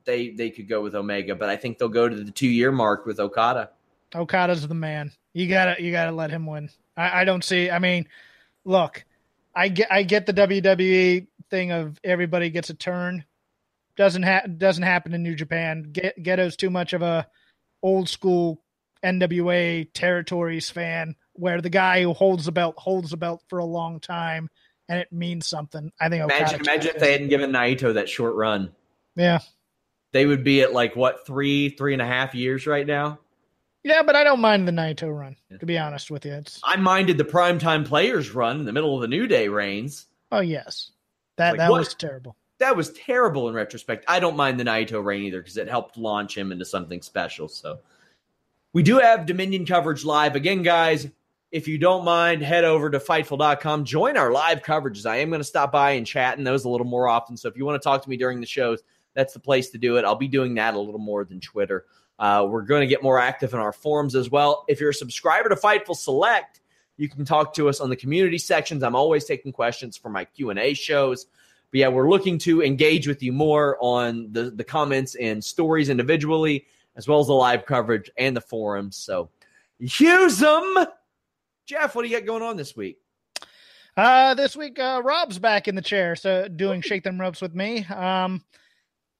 they they could go with Omega, but I think they'll go to the two year mark with Okada. Okada's the man. You gotta you gotta let him win. I, I don't see. I mean, look, I get I get the WWE thing of everybody gets a turn. Doesn't ha- doesn't happen in New Japan. Get- Gedo's too much of a old school NWA territories fan, where the guy who holds the belt holds the belt for a long time, and it means something. I think. Imagine, imagine if they hadn't given Naito that short run. Yeah, they would be at like what three, three and a half years right now. Yeah, but I don't mind the Naito run. To be honest with you, it's I minded the primetime players run in the middle of the New Day reigns. Oh yes, that like, that what? was terrible. That was terrible in retrospect. I don't mind the Naito reign either because it helped launch him into something special. So we do have Dominion coverage live again, guys. If you don't mind, head over to Fightful.com. Join our live coverages. I am going to stop by and chat in those a little more often. So if you want to talk to me during the shows, that's the place to do it. I'll be doing that a little more than Twitter. Uh, we're going to get more active in our forums as well. If you're a subscriber to Fightful Select, you can talk to us on the community sections. I'm always taking questions for my Q and A shows. But yeah, we're looking to engage with you more on the the comments and stories individually, as well as the live coverage and the forums. So use them. Jeff, what do you got going on this week? Uh, this week, uh, Rob's back in the chair, so doing shake them ropes with me. Um,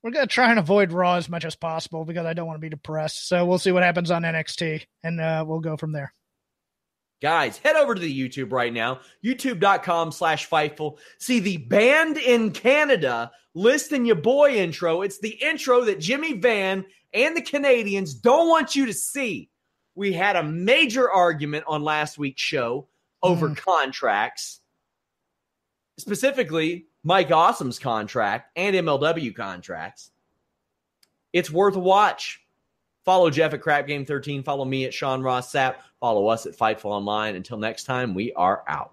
we're going to try and avoid Raw as much as possible because I don't want to be depressed. So we'll see what happens on NXT and uh, we'll go from there. Guys, head over to the YouTube right now, youtube.com slash Fightful. See the band in Canada listing your boy intro. It's the intro that Jimmy Van and the Canadians don't want you to see. We had a major argument on last week's show over mm. contracts. Specifically, Mike Awesome's contract and MLW contracts. It's worth a watch. Follow Jeff at Crap Game 13. Follow me at Sean Ross Sapp. Follow us at Fightful Online. Until next time, we are out.